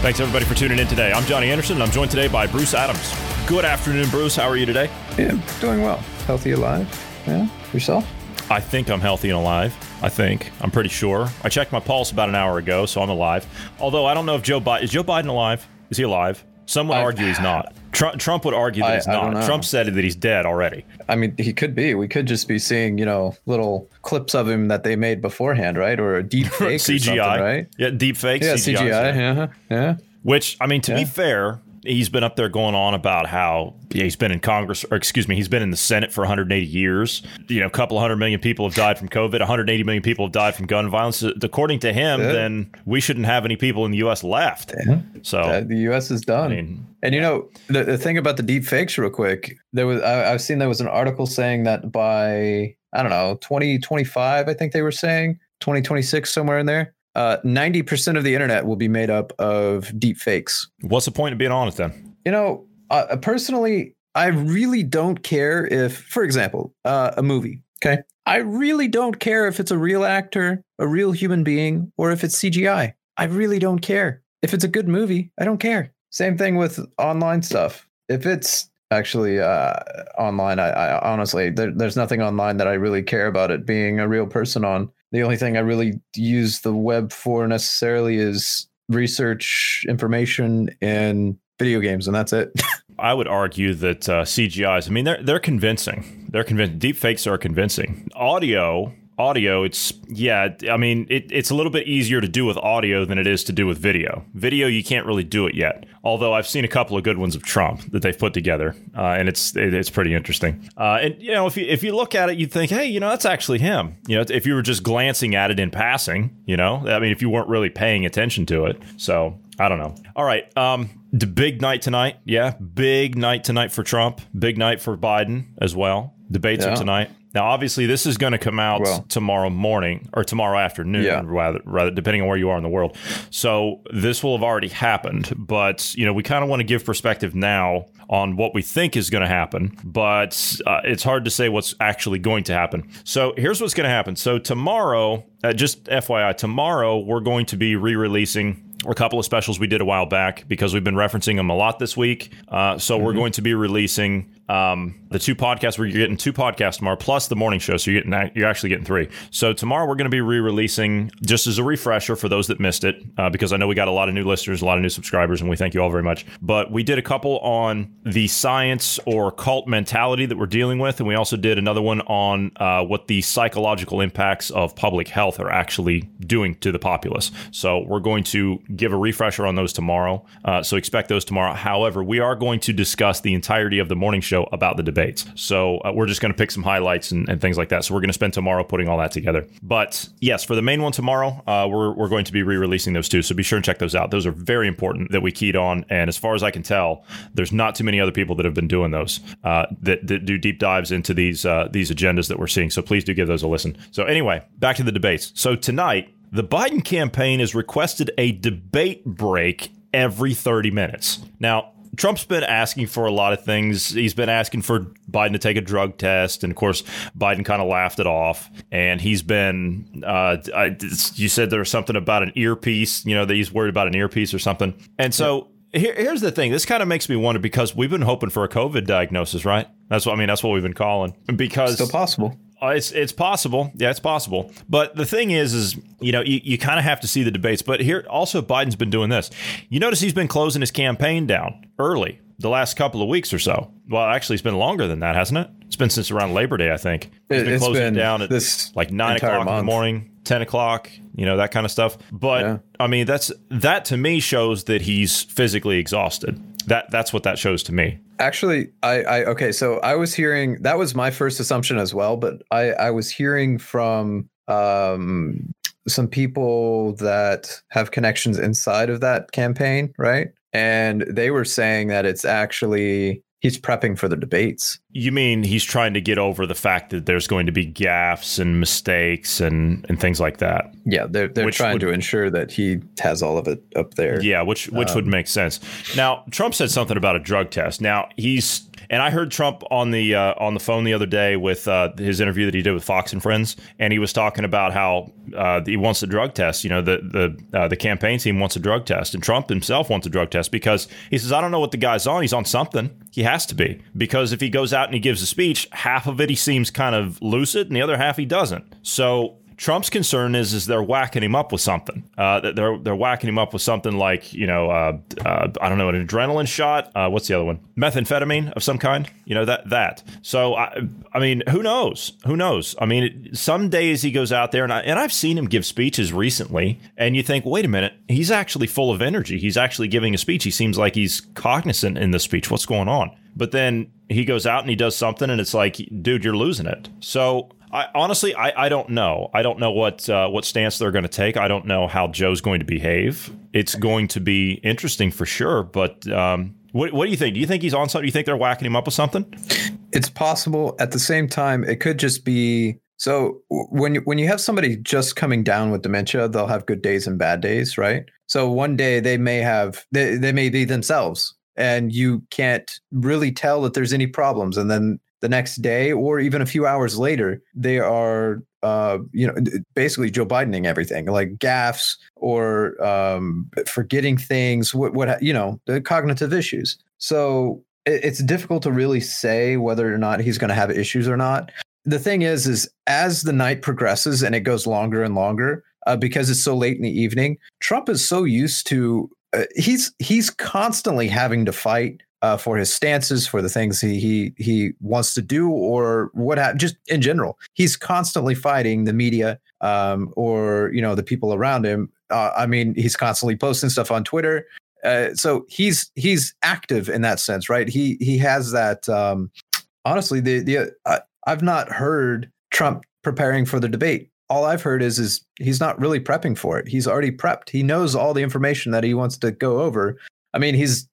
Thanks everybody for tuning in today. I'm Johnny Anderson, and I'm joined today by Bruce Adams. Good afternoon, Bruce. How are you today? Yeah, doing well. Healthy, alive. Yeah, yourself? I think I'm healthy and alive. I think. I'm pretty sure. I checked my pulse about an hour ago, so I'm alive. Although I don't know if Joe Biden is Joe Biden alive? Is he alive? Some would I've- argue he's not. Trump, Trump would argue that I- he's don't Trump said that he's dead already. I mean, he could be. We could just be seeing, you know, little clips of him that they made beforehand, right? Or a deep fake CGI, right? Yeah, deep fakes. Yeah, CGI. CGI. Yeah, yeah. Which I mean, to be fair, he's been up there going on about how yeah, he's been in Congress, or excuse me, he's been in the Senate for 180 years. You know, a couple hundred million people have died from COVID. 180 million people have died from gun violence. According to him, Yeah. then we shouldn't have any people in the U.S. left. So Uh, the U.S. is done. I mean, and you know, the, the thing about the deep fakes, real quick, there was I, I've seen there was an article saying that by I don't know 2025, I think they were saying 2026 somewhere in there. Uh, 90% of the internet will be made up of deep fakes. what's the point of being honest then? You know, uh, personally, I really don't care if, for example, uh, a movie. Okay. I really don't care if it's a real actor, a real human being, or if it's CGI. I really don't care. If it's a good movie, I don't care. Same thing with online stuff. If it's actually uh, online, I, I honestly, there, there's nothing online that I really care about it being a real person on. The only thing I really use the web for necessarily is research information and video games, and that's it. I would argue that uh, CGIs. I mean, they're they're convincing. They're convincing. Deep fakes are convincing. Audio, audio. It's yeah. I mean, it, it's a little bit easier to do with audio than it is to do with video. Video, you can't really do it yet. Although I've seen a couple of good ones of Trump that they've put together, uh, and it's it, it's pretty interesting. Uh, and you know, if you if you look at it, you'd think, hey, you know, that's actually him. You know, if you were just glancing at it in passing, you know, I mean, if you weren't really paying attention to it. So I don't know. All right. Um, the big night tonight. Yeah, big night tonight for Trump. Big night for Biden as well. Debates are tonight. Now, obviously, this is going to come out Well- tomorrow morning or tomorrow afternoon, Yeah. rather, rather, depending on where you are in the world. So this will have already happened, but you know, we kind of want to give perspective now on what we think is going to happen, but uh, it's hard to say what's actually going to happen. So here's what's going to happen. So tomorrow, uh, just FYI, tomorrow we're going to be re-releasing a couple of specials we did a while back because we've been referencing them a lot this week. Uh, so we're going to be releasing um, the two podcasts. Where you're getting two podcasts tomorrow, plus the morning show. So you're getting you're actually getting three. So tomorrow we're going to be re-releasing just as a refresher for those that missed it, uh, because I know we got a lot of new listeners, a lot of new subscribers, and we thank you all very much. But we did a couple on the science or cult mentality that we're dealing with, and we also did another one on uh, what the psychological impacts of public health are actually doing to the populace. So we're going to give a refresher on those tomorrow. Uh, so expect those tomorrow. However, we are going to discuss the entirety of the morning show about the debates. So uh, we're just going to pick some highlights and, and things like that. So we're going to spend tomorrow putting all that together. But yes, for the main one tomorrow, uh, we're, we're going to be re-releasing those too. So be sure and check those out. Those are very important that we keyed on. And as far as I can tell, there's not too many other people that have been doing those uh, that, that do deep dives into these uh, these agendas that we're seeing. So please do give those a listen. So anyway, back to the debates. So tonight, the Biden campaign has requested a debate break every 30 minutes. Now, Trump's been asking for a lot of things. He's been asking for Biden to take a drug test, and of course, Biden kind of laughed it off. And he's been, uh, I, you said there was something about an earpiece, you know, that he's worried about an earpiece or something. And so here, here's the thing. This kind of makes me wonder because we've been hoping for a COVID diagnosis, right? That's what I mean. That's what we've been calling because Still possible. Uh, it's it's possible. Yeah, it's possible. But the thing is, is you know, you, you kind of have to see the debates. But here, also, Biden's been doing this. You notice he's been closing his campaign down early the last couple of weeks or so. Well, actually, it's been longer than that, hasn't it? It's been since around Labor Day, I think. He's been it's closing been down at this like nine o'clock in the morning, ten o'clock. You know that kind of stuff. But Yeah. I mean, that's that to me shows that he's physically exhausted. That that's what that shows to me. Actually, I, I okay. So I was hearing that was my first assumption as well, but I I was hearing from um some people that have connections inside of that campaign, right? And they were saying that it's actually he's prepping for the debates. You mean he's trying to get over the fact that there's going to be gaffes and mistakes and, and things like that? Yeah, they're they're Which trying would- to ensure that he has all of it up there. Yeah, which which would um, make sense. Now, Trump said something about a drug test. Now he's and I heard Trump on the uh, on the phone the other day with uh, his interview that he did with Fox and Friends, and he was talking about how uh, he wants a drug test. You know, the the uh, the campaign team wants a drug test, and Trump himself wants a drug test because he says, "I don't know what the guy's on. He's on something. He has to be because if he goes out and he gives a speech, half of it he seems kind of lucid, and the other half he doesn't. So." Trump's concern is is they're whacking him up with something. Uh, they're they're whacking him up with something like you know uh, uh, I don't know an adrenaline shot. Uh, what's the other one? Methamphetamine of some kind. You know that that. So I I mean who knows? Who knows? I mean some days he goes out there and I, and I've seen him give speeches recently, and you think wait a minute he's actually full of energy. He's actually giving a speech. He seems like he's cognizant in the speech. What's going on? But then he goes out and he does something, and it's like, dude, you're losing it. So I, honestly, I, I don't know. I don't know what uh, what stance they're going to take. I don't know how Joe's going to behave. It's going to be interesting for sure. But um, what, what do you think? Do you think he's on something? Do you think they're whacking him up with something? it's possible. At the same time, it could just be so when when you have somebody just coming down with dementia, they'll have good days and bad days, right? So one day they may have they, they may be themselves, and you can't really tell that there's any problems, and then the next day or even a few hours later, they are uh, you know basically Joe Bidening everything like gaffes or um, forgetting things, what what you know the cognitive issues. So it- it's difficult to really say whether or not he's going to have issues or not. The thing is, is as the night progresses and it goes longer and longer, uh, because it's so late in the evening, Trump is so used to uh, he's he's constantly having to fight uh, for his stances, for the things he he he wants to do, or what ha- just in general. He's constantly fighting the media um, or you know the people around him. Uh, I mean, he's constantly posting stuff on Twitter. Uh, so he's he's active in that sense, right? He he has that. Um, honestly, the the uh, I've not heard Trump preparing for the debate. All I've heard is is he's not really prepping for it. He's already prepped. He knows all the information that he wants to go over. I mean, he's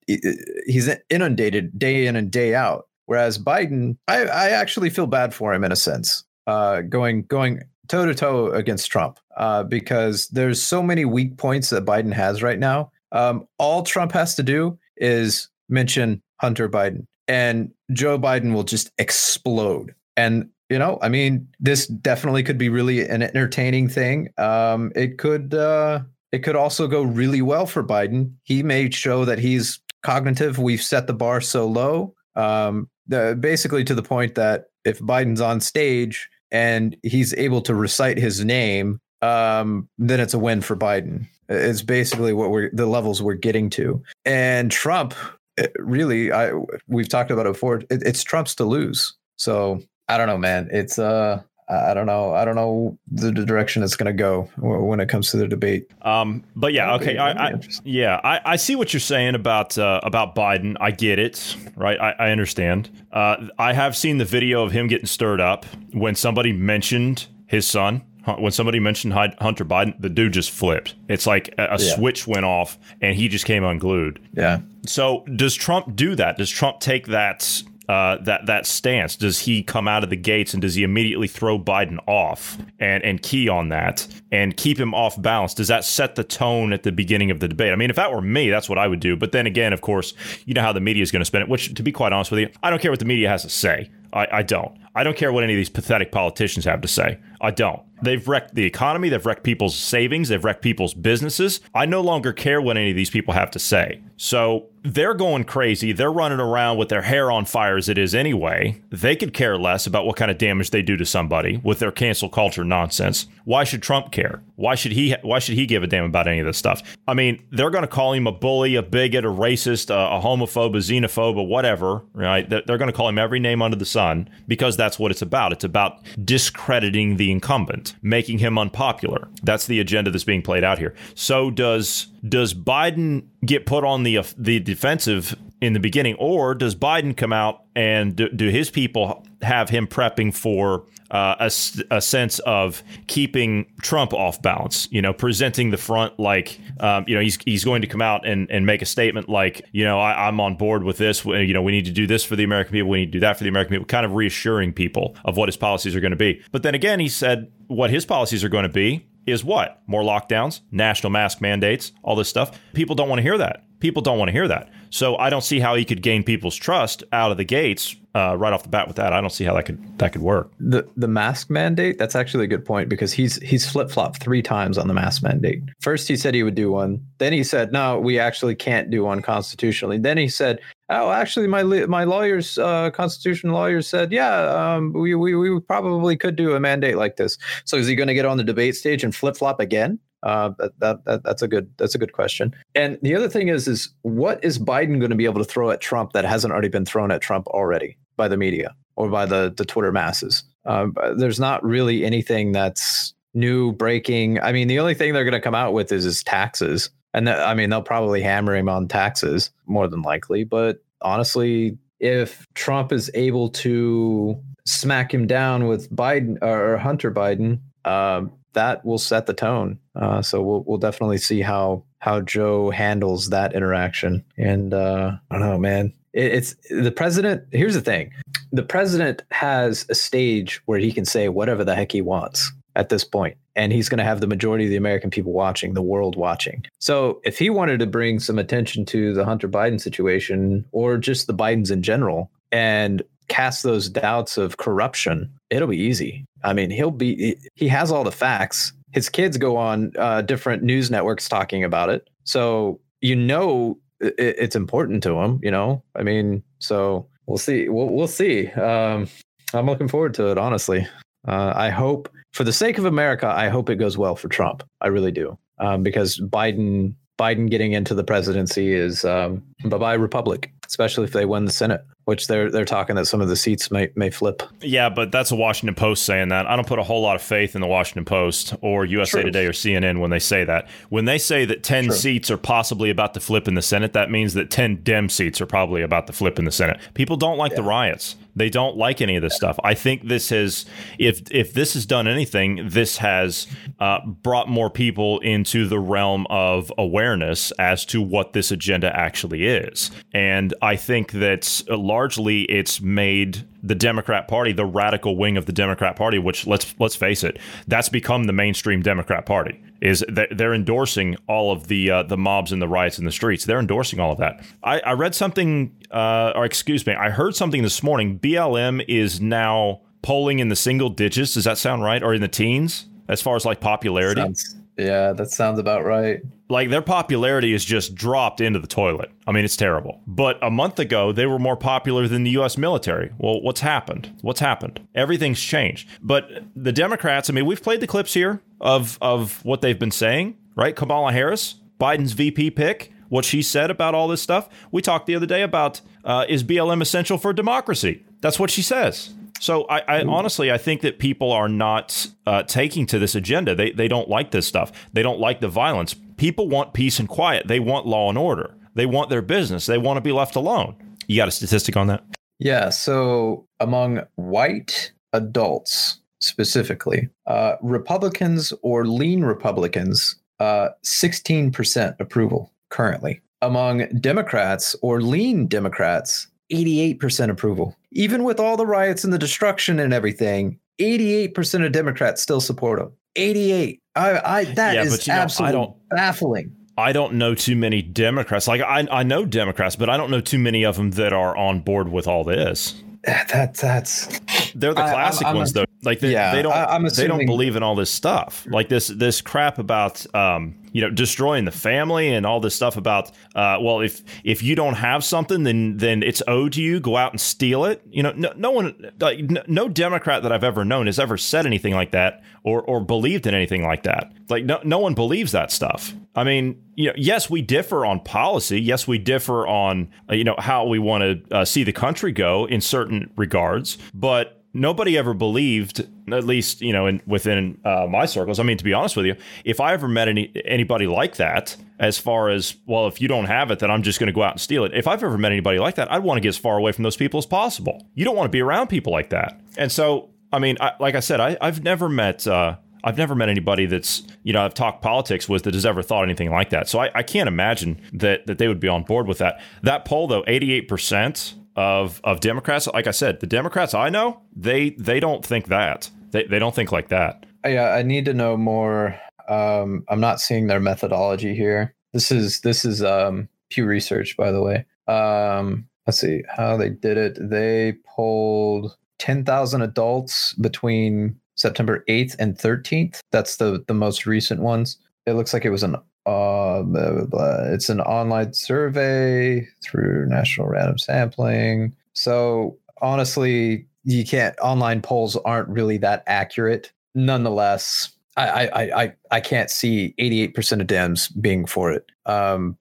he's inundated day in and day out. Whereas Biden, I, I actually feel bad for him in a sense, uh, going going toe to toe against Trump, uh, because there's so many weak points that Biden has right now. Um, all Trump has to do is mention Hunter Biden, and Joe Biden will just explode. And you know, I mean, this definitely could be really an entertaining thing. Um, it could uh, it could also go really well for Biden. He may show that he's cognitive. We've set the bar so low, um, the, basically to the point that if Biden's on stage and he's able to recite his name, um, then it's a win for Biden. It's basically what we're the levels we're getting to. And Trump, it really, I we've talked about it before. It, it's Trump's to lose. So I don't know, man. It's uh. I don't know. I don't know the, direction it's going to go when it comes to the debate. Um, but yeah, That'd okay. I, be I, yeah, I, I see what you're saying about uh, about Biden. I get it, right? I, I understand. Uh, I have seen the video of him getting stirred up when somebody mentioned his son. When somebody mentioned Hunter Biden, the dude just flipped. It's like a, a Yeah. switch went off, and he just came unglued. Yeah. So does Trump do that? Does Trump take that uh, that that stance? Does he come out of the gates and does he immediately throw Biden off and and key on that and keep him off balance? Does that set the tone at the beginning of the debate? I mean, if that were me, that's what I would do. But then again, of course, you know how the media is going to spin it. Which, to be quite honest with you, I don't care what the media has to say. I, I don't. I don't care what any of these pathetic politicians have to say. I don't. They've wrecked the economy. They've wrecked people's savings. They've wrecked people's businesses. I no longer care what any of these people have to say. So they're going crazy. They're running around with their hair on fire as it is anyway. They could care less about what kind of damage they do to somebody with their cancel culture nonsense. Why should Trump care? Why should he? Why should he give a damn about any of this stuff? I mean, they're going to call him a bully, a bigot, a racist, a, a homophobe, a xenophobe, whatever. Right? They're going to call him every name under the sun because that's what it's about. It's about discrediting the incumbent, making him unpopular. That's the agenda that's being played out here. So does does Biden get put on the the defensive in the beginning, or does Biden come out and do, do his people have him prepping for uh, a, a, sense of keeping Trump off balance. You know, presenting the front like, um, you know, he's he's going to come out and, and make a statement like, you know, I, am on board with this. You know, we need to do this for the American people. We need to do that for the American people. Kind of reassuring people of what his policies are going to be. But then again, he said what his policies are going to be is what more lockdowns, national mask mandates, all this stuff. People don't want to hear that. People don't want to hear that. So I don't see how he could gain people's trust out of the gates uh, right off the bat with that. I don't see how that could that could work. The the mask mandate. That's actually a good point because he's he's flip flopped three times on the mask mandate. First he said he would do one. Then he said no, we actually can't do one constitutionally. Then he said, oh, actually my my lawyers, uh, constitution lawyers said, yeah, um, we, we we probably could do a mandate like this. So is he going to get on the debate stage and flip flop again? Uh, that, that that's a good that's a good question. And the other thing is is what is Biden going to be able to throw at Trump that hasn't already been thrown at Trump already by the media or by the the Twitter masses? Um, there's not really anything that's new breaking. I mean, the only thing they're going to come out with is is taxes, and I mean they'll probably hammer him on taxes more than likely. But honestly, if Trump is able to smack him down with Biden or Hunter Biden, um, that will set the tone. Uh, so we'll we'll definitely see how how Joe handles that interaction. And uh, I don't know, man. It, it's the president. Here's the thing: the president has a stage where he can say whatever the heck he wants at this point, and he's going to have the majority of the American people watching, the world watching. So if he wanted to bring some attention to the Hunter Biden situation or just the Bidens in general, and cast those doubts of corruption, it'll be easy. I mean, he'll be, he has all the facts. His kids go on uh, different news networks talking about it. So, you know, it, it's important to him, you know? I mean, so we'll see. We'll, we'll see. Um, I'm looking forward to it, honestly. Uh, I hope, for the sake of America, I hope it goes well for Trump. I really do. Um, because Biden Biden getting into the presidency is um, bye bye Republic, especially if they win the Senate which they're they're talking that some of the seats may may flip. Yeah, but that's a Washington Post saying that. I don't put a whole lot of faith in the Washington Post or USA True. Today or CNN when they say that. When they say that 10 True. seats are possibly about to flip in the Senate, that means that 10 Dem seats are probably about to flip in the Senate. People don't like yeah. the riots. They don't like any of this stuff. I think this has, if if this has done anything, this has uh, brought more people into the realm of awareness as to what this agenda actually is. And I think that largely it's made the Democrat Party the radical wing of the Democrat Party, which let's let's face it, that's become the mainstream Democrat Party is they're endorsing all of the uh, the mobs and the riots in the streets. They're endorsing all of that. I, I read something, uh, or excuse me, I heard something this morning. BLM is now polling in the single digits. Does that sound right? Or in the teens as far as like popularity? Sounds, yeah, that sounds about right. Like their popularity is just dropped into the toilet. I mean, it's terrible. But a month ago, they were more popular than the U.S. military. Well, what's happened? What's happened? Everything's changed. But the Democrats, I mean, we've played the clips here of of what they've been saying, right? Kamala Harris, Biden's VP pick, what she said about all this stuff. We talked the other day about uh, is BLM essential for democracy? That's what she says. So I, I honestly I think that people are not uh, taking to this agenda. They they don't like this stuff. They don't like the violence. People want peace and quiet. They want law and order. They want their business. They want to be left alone. You got a statistic on that? Yeah. So among white adults specifically, uh, Republicans or lean Republicans, uh, 16% approval currently. Among Democrats or lean Democrats, 88% approval. Even with all the riots and the destruction and everything, 88% of Democrats still support him. 88. I, I that yeah, is but, absolutely know, baffling. I don't know too many Democrats. Like I, I know Democrats, but I don't know too many of them that are on board with all this. That that's they're the classic I, I'm, I'm ones though. Like they, yeah, they don't I, they don't believe in all this stuff. Like this this crap about um, you know destroying the family and all this stuff about uh, well if if you don't have something then then it's owed to you. Go out and steal it. You know no, no one like no democrat that i've ever known has ever said anything like that or or believed in anything like that. Like no, no one believes that stuff. I mean you know yes we differ on policy. Yes we differ on uh, you know how we want to uh, see the country go in certain regards. But nobody ever believed, at least you know, in, within uh, my circles. I mean, to be honest with you, if I ever met any anybody like that, as far as well, if you don't have it, then I'm just going to go out and steal it. If I've ever met anybody like that, I'd want to get as far away from those people as possible. You don't want to be around people like that. And so, I mean, I, like I said, I, I've never met. Uh, I've never met anybody that's, you know, I've talked politics with that has ever thought anything like that. So I, I can't imagine that that they would be on board with that. That poll though, 88% of of Democrats, like I said, the Democrats I know, they they don't think that. They they don't think like that. Yeah, I need to know more. Um, I'm not seeing their methodology here. This is this is um, Pew Research, by the way. Um, let's see how they did it. They polled 10,000 adults between September 8th and 13th. That's the the most recent ones. It looks like it was an uh, blah, blah, blah. it's an online survey through national random sampling. So honestly, you can't online polls aren't really that accurate. Nonetheless, I I I I can't see 88% of Dems being for it. Um,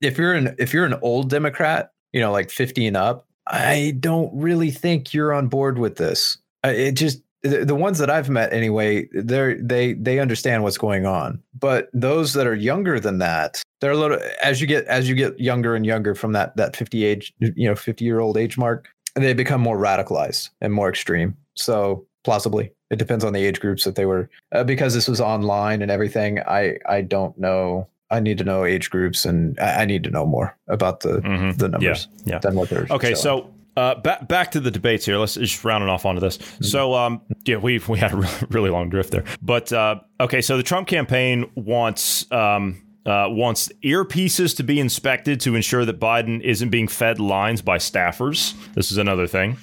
if you're an if you're an old Democrat, you know, like 50 and up, I don't really think you're on board with this. It just the, the ones that I've met anyway, they they they understand what's going on. But those that are younger than that, they're a little as you get as you get younger and younger from that that 50 age, you know, 50 year old age mark, they become more radicalized and more extreme. So plausibly, it depends on the age groups that they were uh, because this was online and everything. I I don't know I need to know age groups and I need to know more about the mm-hmm. the numbers yeah, yeah. than what they're okay. Showing. So uh, back back to the debates here. Let's just round it off onto this. Mm-hmm. So, um, yeah, we we had a really, really long drift there, but uh, okay. So the Trump campaign wants um, uh, wants earpieces to be inspected to ensure that Biden isn't being fed lines by staffers. This is another thing.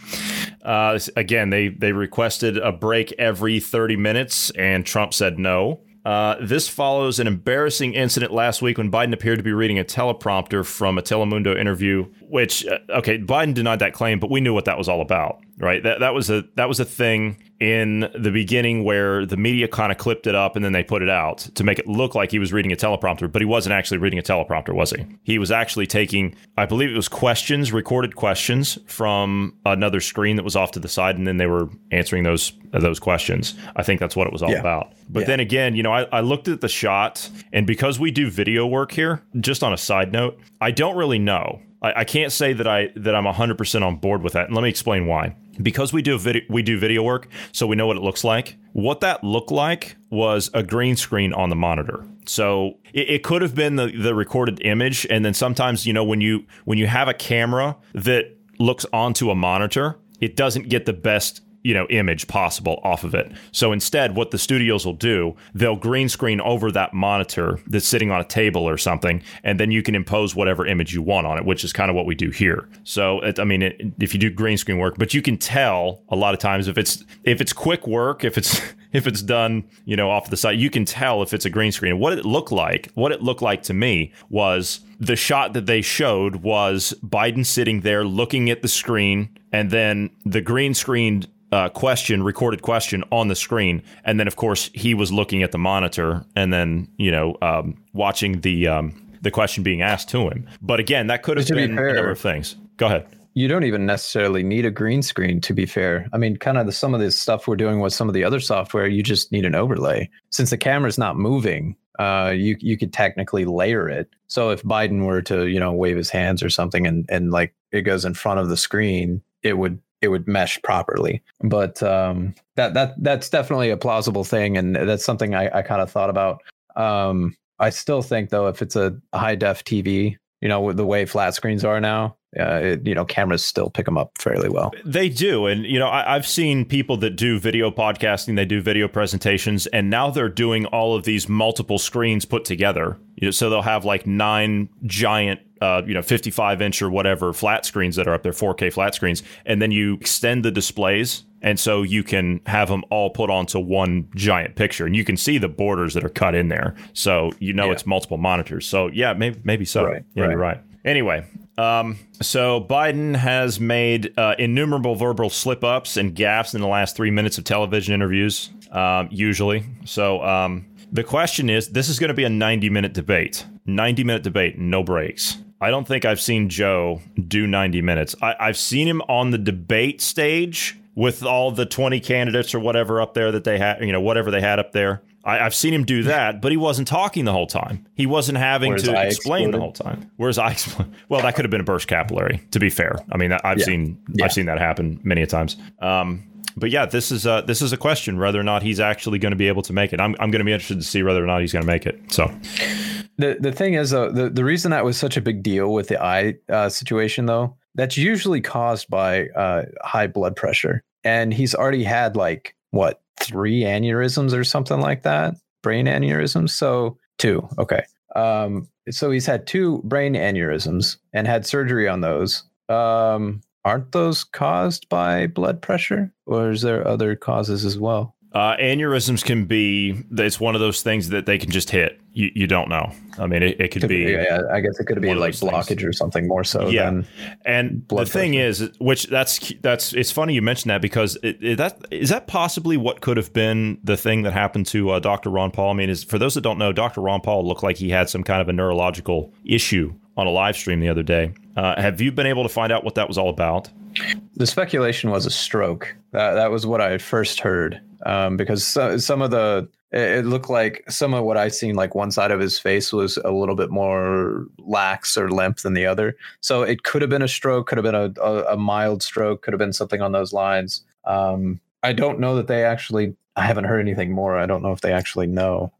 Uh, again, they they requested a break every thirty minutes, and Trump said no. Uh, this follows an embarrassing incident last week when Biden appeared to be reading a teleprompter from a Telemundo interview. Which, uh, okay, Biden denied that claim, but we knew what that was all about, right? That that was a that was a thing in the beginning where the media kind of clipped it up and then they put it out to make it look like he was reading a teleprompter, but he wasn't actually reading a teleprompter, was he? He was actually taking, I believe it was questions, recorded questions from another screen that was off to the side, and then they were answering those those questions. I think that's what it was all yeah. about. But yeah. then again, you know, I, I looked at the shot, and because we do video work here, just on a side note, I don't really know. I, I can't say that I that I'm 100 percent on board with that, and let me explain why. Because we do video we do video work so we know what it looks like. What that looked like was a green screen on the monitor. So it, it, could have been the, the recorded image and then sometimes you know when you when you have a camera that looks onto a monitor it doesn't get the best you know image possible off of it. So instead what the studios will do, they'll green screen over that monitor that's sitting on a table or something and then you can impose whatever image you want on it, which is kind of what we do here. So it, I mean it, if you do green screen work, but you can tell a lot of times if it's if it's quick work, if it's if it's done, you know, off the side, you can tell if it's a green screen. what it looked like, what it looked like to me was the shot that they showed was Biden sitting there looking at the screen and then the green screen uh, question, recorded question on the screen, and then of course he was looking at the monitor and then you know um, watching the um, the question being asked to him. But again, that could have been be fair, a number of things. Go ahead. You don't even necessarily need a green screen to be fair. I mean, kind of the, some of this stuff we're doing with some of the other software, you just need an overlay. Since the camera's not moving, uh, you you could technically layer it. So if Biden were to you know wave his hands or something and and like it goes in front of the screen, it would it would mesh properly. But um, that that that's definitely a plausible thing, and that's something I, I kind of thought about. Um, I still think though, if it's a high def TV, you know, the way flat screens are now, uh, it, you know, cameras still pick them up fairly well. They do, and you know, I, have seen people that do video podcasting, they do video presentations, and now they're doing all of these multiple screens put together. You know, so they'll have like nine giant uh, you know, 55 inch or whatever flat screens that are up there, 4K flat screens, and then you extend the displays. And so you can have them all put onto one giant picture, and you can see the borders that are cut in there. So you know yeah. it's multiple monitors. So yeah, maybe maybe so. Right, yeah, right. you're right. Anyway, um, so Biden has made uh, innumerable verbal slip ups and gaffes in the last three minutes of television interviews, um, usually. So um, the question is this is going to be a 90 minute debate. 90 minute debate, no breaks. I don't think I've seen Joe do 90 minutes. I, have seen him on the debate stage with all the 20 candidates or whatever up there that they had, you know, whatever they had up there. I, have seen him do that, but he wasn't talking the whole time. He wasn't having Whereas to I explain exploded. the whole time. Whereas I explain, well, that could have been a burst capillary. To be fair, I mean, I've yeah. seen yeah. I've seen that happen many a times. Um, but yeah, this is a, this is a question whether or not he's actually going to be able to make it. I'm I'm going to be interested to see whether or not he's going to make it. So. The, the thing is though the, the reason that was such a big deal with the eye uh, situation though that's usually caused by uh, high blood pressure. And he's already had like what three aneurysms or something like that? Brain aneurysms? So two. Okay. Um, so he's had two brain aneurysms and had surgery on those. Um, aren't those caused by blood pressure? Or is there other causes as well uh, aneurysms can be it's one of those things that they can just hit. You, you don't know. I mean it, it could, could be, yeah i guess it could be like blockage things. or something more so yeah. and the thing pressure. is which that's that's it's funny you mentioned that because it, it, that is that possibly what could have been the thing that happened to uh, dr ron paul? I mean is for those that don't know dr ron paul looked like he had some kind of a neurological issue on a live stream the other day. Uh, have you been able to find out what that was all about? The speculation was a stroke. That, that was what i first heard um, because so, some of the it looked like some of what I seen, like one side of his face was a little bit more lax or limp than the other. So it could have been a stroke, could have been a, a, a mild stroke, could have been something on those lines. Um, I don't know that they actually. I haven't heard anything more. I don't know if they actually know.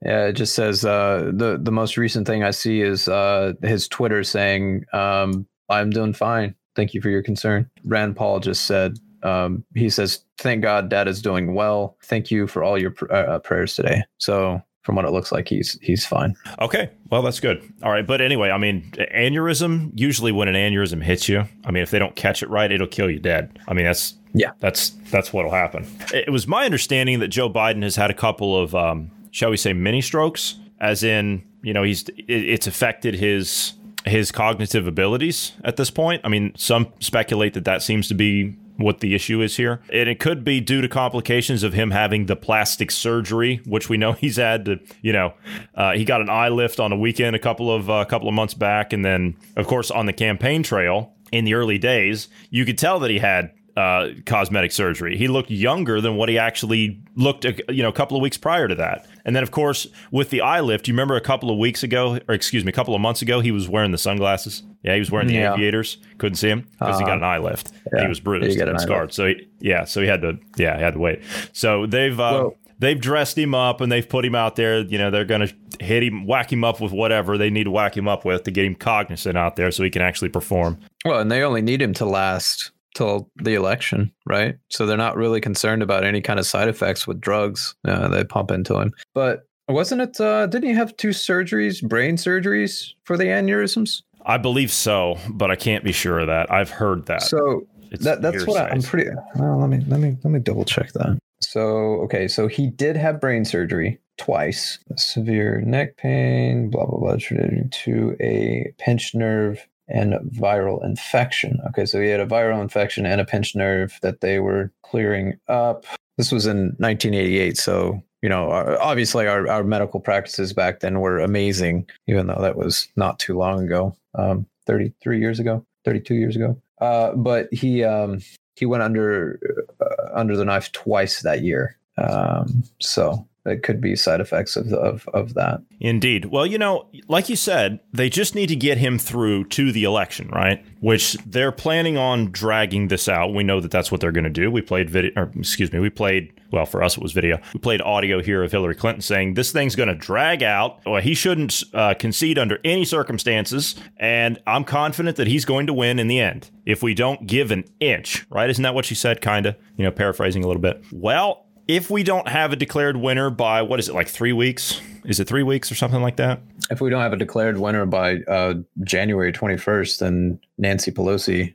Yeah, it just says uh, the the most recent thing I see is uh, his Twitter saying, um, "I'm doing fine. Thank you for your concern." Rand Paul just said, um, he says, "Thank God, Dad is doing well. Thank you for all your pr- uh, uh, prayers today." So, from what it looks like, he's he's fine. Okay, well that's good. All right, but anyway, I mean, aneurysm. Usually, when an aneurysm hits you, I mean, if they don't catch it right, it'll kill you dead. I mean, that's yeah, that's that's what'll happen. It was my understanding that Joe Biden has had a couple of, um, shall we say, mini strokes, as in, you know, he's it, it's affected his his cognitive abilities at this point. I mean, some speculate that that seems to be what the issue is here. And it could be due to complications of him having the plastic surgery, which we know he's had to, you know, uh, he got an eye lift on a weekend a couple of a uh, couple of months back. And then, of course, on the campaign trail in the early days, you could tell that he had uh, cosmetic surgery. He looked younger than what he actually looked, you know, a couple of weeks prior to that. And then, of course, with the eye lift, you remember a couple of weeks ago, or excuse me, a couple of months ago, he was wearing the sunglasses. Yeah, he was wearing the yeah. aviators. Couldn't see him because uh, he got an eye lift. Yeah. He was bruised and scarred. So he, yeah, so he had to yeah, he had to wait. So they've uh, they've dressed him up and they've put him out there. You know, they're going to hit him, whack him up with whatever they need to whack him up with to get him cognizant out there so he can actually perform. Well, and they only need him to last till the election, right? So they're not really concerned about any kind of side effects with drugs uh, they pump into him. But wasn't it? Uh, didn't he have two surgeries, brain surgeries for the aneurysms? I believe so, but I can't be sure of that. I've heard that. So that, that's what I, am pretty. Well, let me let me let me double check that. So okay, so he did have brain surgery twice. Severe neck pain, blah blah blah, related to a pinched nerve and viral infection. Okay, so he had a viral infection and a pinched nerve that they were clearing up. This was in 1988, so you know, obviously our, our medical practices back then were amazing, even though that was not too long ago, um, 33 years ago, 32 years ago. Uh, but he um, he went under uh, under the knife twice that year. Um, so it could be side effects of, of of that. Indeed. Well, you know, like you said, they just need to get him through to the election, right? Which they're planning on dragging this out. We know that that's what they're going to do. We played video, or excuse me, we played. Well, for us, it was video. We played audio here of Hillary Clinton saying this thing's going to drag out. Well, he shouldn't uh, concede under any circumstances, and I'm confident that he's going to win in the end if we don't give an inch. Right? Isn't that what she said? Kind of, you know, paraphrasing a little bit. Well, if we don't have a declared winner by what is it like three weeks? Is it three weeks or something like that? If we don't have a declared winner by uh, january 21st then nancy pelosi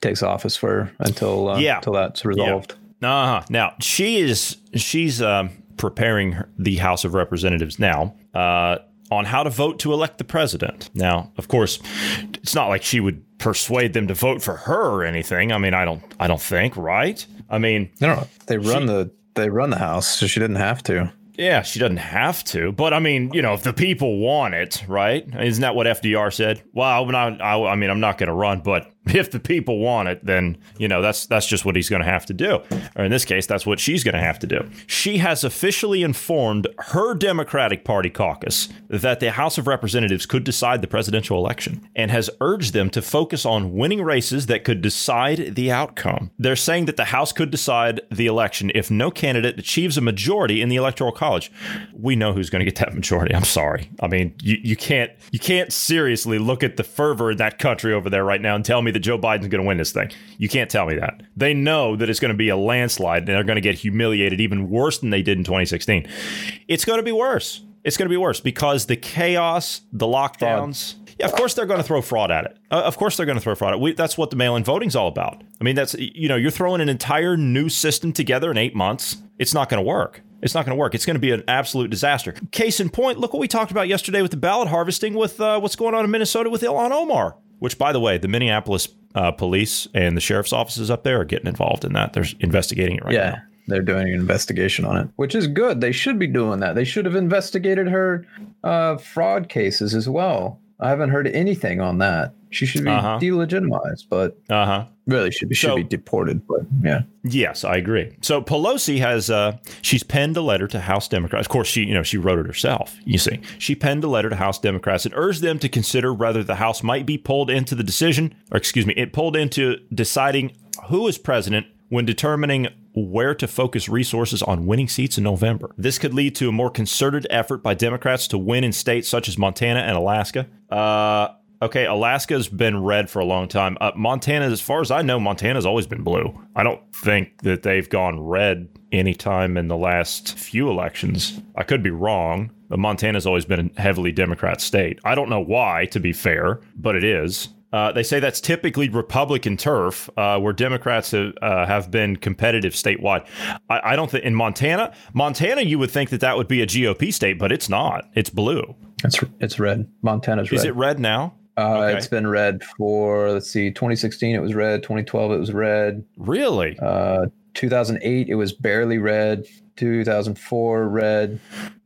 takes office for until uh, yeah. until that's resolved. Yeah. uh-huh. Now she is she's uh, preparing the house of representatives now uh, on how to vote to elect the president. Now of course it's not like she would persuade them to vote for her or anything. I mean i don't i don't think right? I mean, no, they run she, the they run the house, so she didn't have to. Yeah, she doesn't have to. But I mean, you know, if the people want it, right? Isn't that what FDR said? Well, I'm not, I, I mean, I'm not going to run, but If the people want it, then you know that's that's just what he's going to have to do. Or in this case, that's what she's going to have to do. She has officially informed her Democratic Party caucus that the House of Representatives could decide the presidential election and has urged them to focus on winning races that could decide the outcome. They're saying that the House could decide the election if no candidate achieves a majority in the electoral college. We know who's going to get that majority. I'm sorry. I mean, you, you can't you can't seriously look at the fervor in that country over there right now and tell me that Joe Biden's going to win this thing. You can't tell me that. They know that it's going to be a landslide and they're going to get humiliated even worse than they did in 2016. It's going to be worse. It's going to be worse because the chaos, the lockdowns. Yeah, of course they're going to throw fraud at it. Uh, of course they're going to throw fraud at it. We, that's what the mail-in voting's all about. I mean, that's you know, you're throwing an entire new system together in eight months. It's not going to work. It's not going to work. It's going to be an absolute disaster. Case in point, look what we talked about yesterday with the ballot harvesting with uh, what's going on in Minnesota with Ilhan Omar. Which, by the way, the Minneapolis uh, police and the sheriff's offices up there are getting involved in that. They're investigating it right yeah. now. They're doing an investigation on it, which is good. They should be doing that. They should have investigated her uh, fraud cases as well. I haven't heard anything on that. She should be Uh-huh. delegitimized, but Uh huh. really should be should So- be deported. But yeah, Yes, I agree. So Pelosi has uh, she's penned a letter to House Democrats. Of course, she you know she wrote it herself. You see, she penned a letter to House Democrats and urged them to consider whether the House might be pulled into the decision, or excuse me, it pulled into deciding who is president when determining where to focus resources on winning seats in November. This could lead to a more concerted effort by Democrats to win in states such as Montana and Alaska. Uh, okay, Alaska's been red for a long time. Uh, Montana, as far as I know, Montana's always been blue. I don't think that they've gone red anytime in the last few elections. I could be wrong. But Montana's always been a heavily Democrat state. I don't know why, to be fair, but it is. Uh, they say that's typically Republican turf, uh, where Democrats have, uh, have been competitive statewide. I, I don't think in Montana, Montana, you would think that that would be a GOP state, but it's not. It's blue. it's it's red. Montana's red. Is it red now? Uh, Okay. It's been red for let's see, 2016 it was red, 2012 it was red, Really? uh, 2008 it was barely red, 2004 red.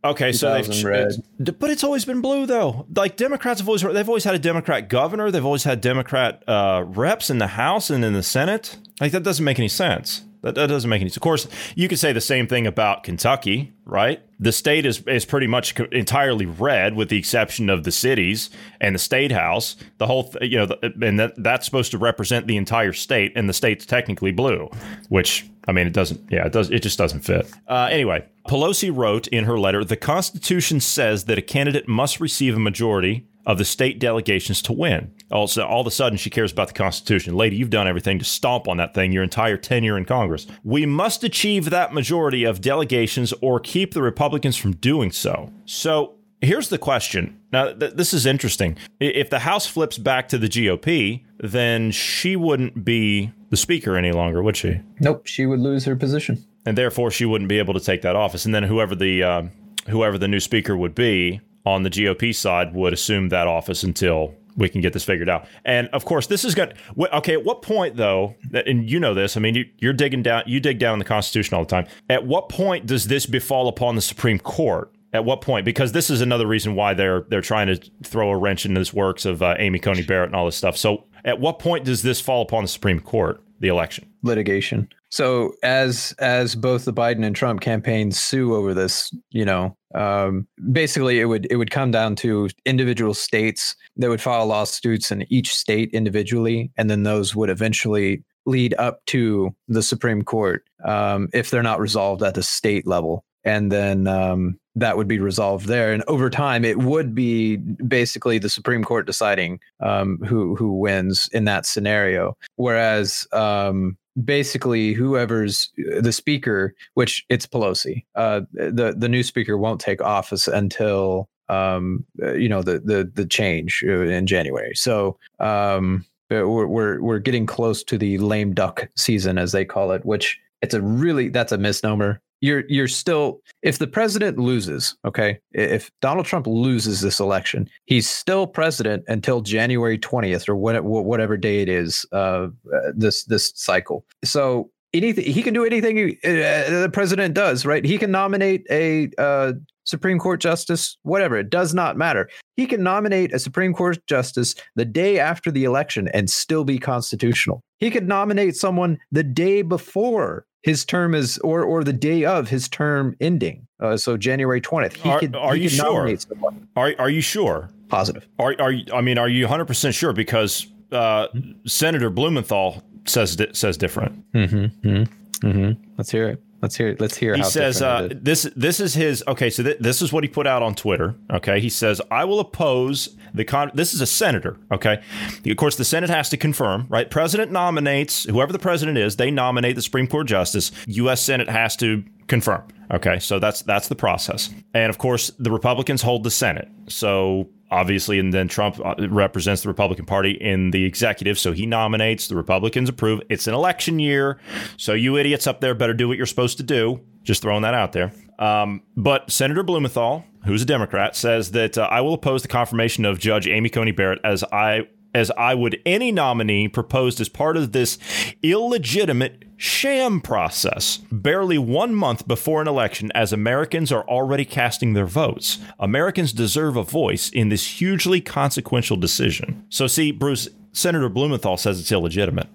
Okay, so they've, red. it's- but it's always been blue though. Like Democrats have always they've always had a Democrat governor. They've always had Democrat uh, reps in the House and in the Senate. Like that doesn't make any sense. That, that doesn't make any sense. Of course, you could say the same thing about Kentucky, right? The state is is pretty much entirely red, with the exception of the cities and the state house. The whole, th- you know, the, and that that's supposed to represent the entire state, and the state's technically blue, which I mean, it doesn't. Yeah, it does. It just doesn't fit. Uh, anyway, Pelosi wrote in her letter: the Constitution says that a candidate must receive a majority of the state delegations to win. Also, all of a sudden, she cares about the Constitution. Lady, you've done everything to stomp on that thing your entire tenure in Congress. We must achieve that majority of delegations or keep the Republicans from doing so. So here's the question. Now, th- this is interesting. If the House flips back to the GOP, then she wouldn't be the speaker any longer, would she? Nope, she would lose her position. and therefore she wouldn't be able to take that office. And then whoever the um, whoever the new speaker would be on the GOP side would assume that office until we can get this figured out. And of course, this is going. to Okay, at what point though? And you know this. I mean, you, you're digging down. You dig down in the Constitution all the time. At what point does this befall upon the Supreme Court? At what point? Because this is another reason why they're they're trying to throw a wrench into this works of uh, Amy Coney Barrett and all this stuff. So, at what point does this fall upon the Supreme Court? The election. Litigation. So as as both the Biden and Trump campaigns sue over this, you know, um, basically it would it would come down to individual states that would file lawsuits in each state individually, and then those would eventually lead up to the Supreme Court um, if they're not resolved at the state level, and then um, that would be resolved there. And over time, it would be basically the Supreme Court deciding um, who who wins in that scenario. Whereas um, basically whoever's the speaker, which it's Pelosi, uh, the the new speaker won't take office until um, uh, you know the the the change uh, in January. So um, uh, we're we're we're getting close to the lame duck season, as they call it, which it's a really that's a misnomer. You're you're still if the president loses, okay, if Donald Trump loses this election, he's still president until January twentieth or whatever day it is uh, this this cycle. So anything he can do anything he, uh, the president does, right? He can nominate a uh, Supreme Court justice, whatever. It does not matter. He can nominate a Supreme Court justice the day after the election and still be constitutional. He could nominate someone the day before his term is, or or the day of his term ending. Uh, so January twentieth. He Are- could. are he you could sure? nominate someone. Are are you sure? Positive. Are are you, I mean, are you 100 percent sure? Because uh, Senator Blumenthal says says different. Mm-hmm. Mm-hmm. mm-hmm. Let's hear it. Let's hear it. Let's hear. He says uh, this this is his okay. So th- this is what he put out on Twitter. Okay, he says I will oppose the con. This is a senator. Okay, of course the Senate has to confirm. Right, president nominates whoever the president is. They nominate the Supreme Court justice. U.S. Senate has to confirm. Okay, so that's that's the process. And of course the Republicans hold the Senate. So obviously, and then Trump uh, represents the Republican Party in the executive, so he nominates. The Republicans approve. It's an election year, so you idiots up there better do what you're supposed to do. Just throwing that out there. Um, but Senator Blumenthal, who's a Democrat, says that uh, I will oppose the confirmation of Judge Amy Coney Barrett as I as I would any nominee proposed as part of this illegitimate sham process. Barely one month before an election, as Americans are already casting their votes, Americans deserve a voice in this hugely consequential decision. So, see, Bruce, Senator Blumenthal says it's illegitimate.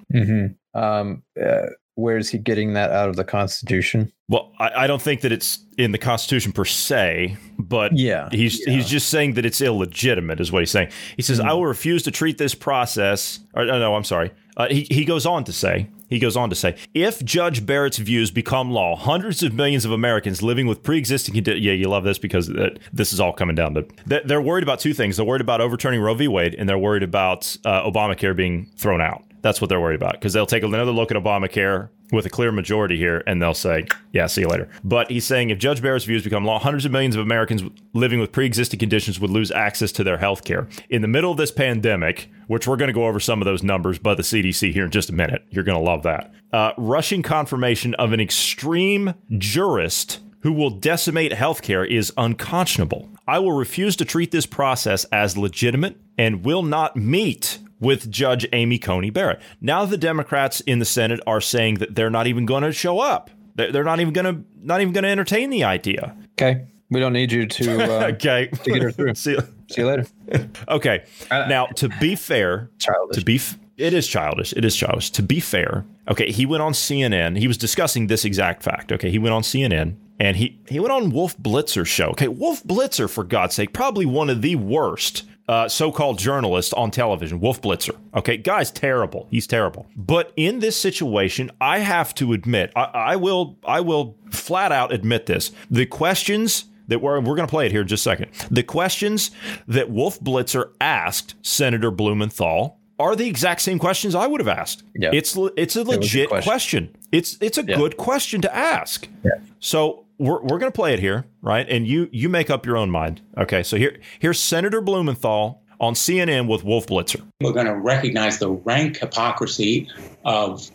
Um, uh, where's he getting that out of the Constitution? Well, I, I don't think that it's in the Constitution per se, but Yeah, he's yeah. he's just saying that it's illegitimate, is what he's saying. He says, "I will refuse to treat this process." Or no, no I'm sorry. Uh, he he goes on to say. He goes on to say, if Judge Barrett's views become law, hundreds of millions of Americans living with pre-existing condi- yeah, you love this because uh, this is all coming down. But they're- they're worried about two things: they're worried about overturning Roe v. Wade, and they're worried about uh, Obamacare being thrown out. That's what they're worried about because they'll take another look at Obamacare with a clear majority here and they'll say, yeah, see you later. But he's saying if Judge Barrett's views become law, hundreds of millions of Americans living with pre existing conditions would lose access to their health care. In the middle of this pandemic, which we're going to go over some of those numbers by the CDC here in just a minute, you're going to love that. Uh, rushing confirmation of an extreme jurist who will decimate healthcare is unconscionable. I will refuse to treat this process as legitimate and will not meet with Judge Amy Coney Barrett. Now the Democrats in the Senate are saying that they're not even going to show up. They're not even going to not even going to entertain the idea. Okay, we don't need you to uh, Okay. to get her through. See, See you later. okay. Now to be fair, Childish. to be f- it is childish. It is childish. To be fair, okay, he went on CNN. He was discussing this exact fact. Okay, he went on CNN and he he went on Wolf Blitzer's show. Okay, Wolf Blitzer, for God's sake, probably one of the worst uh, so-called journalists on television. Wolf Blitzer. Okay, guy's terrible. He's terrible. But in this situation, I have to admit, I, I will I will flat out admit this. The questions that we're, we're going to play it here in just a second. The questions that Wolf Blitzer asked Senator Blumenthal are the exact same questions I would have asked. Yeah. It's it's a legit question. question. It's it's a Yeah. good question to ask. Yeah. So we're we're going to play it here, right? And you you make up your own mind. Okay. So here here's Senator Blumenthal on CNN with Wolf Blitzer. we're going to recognize the rank hypocrisy of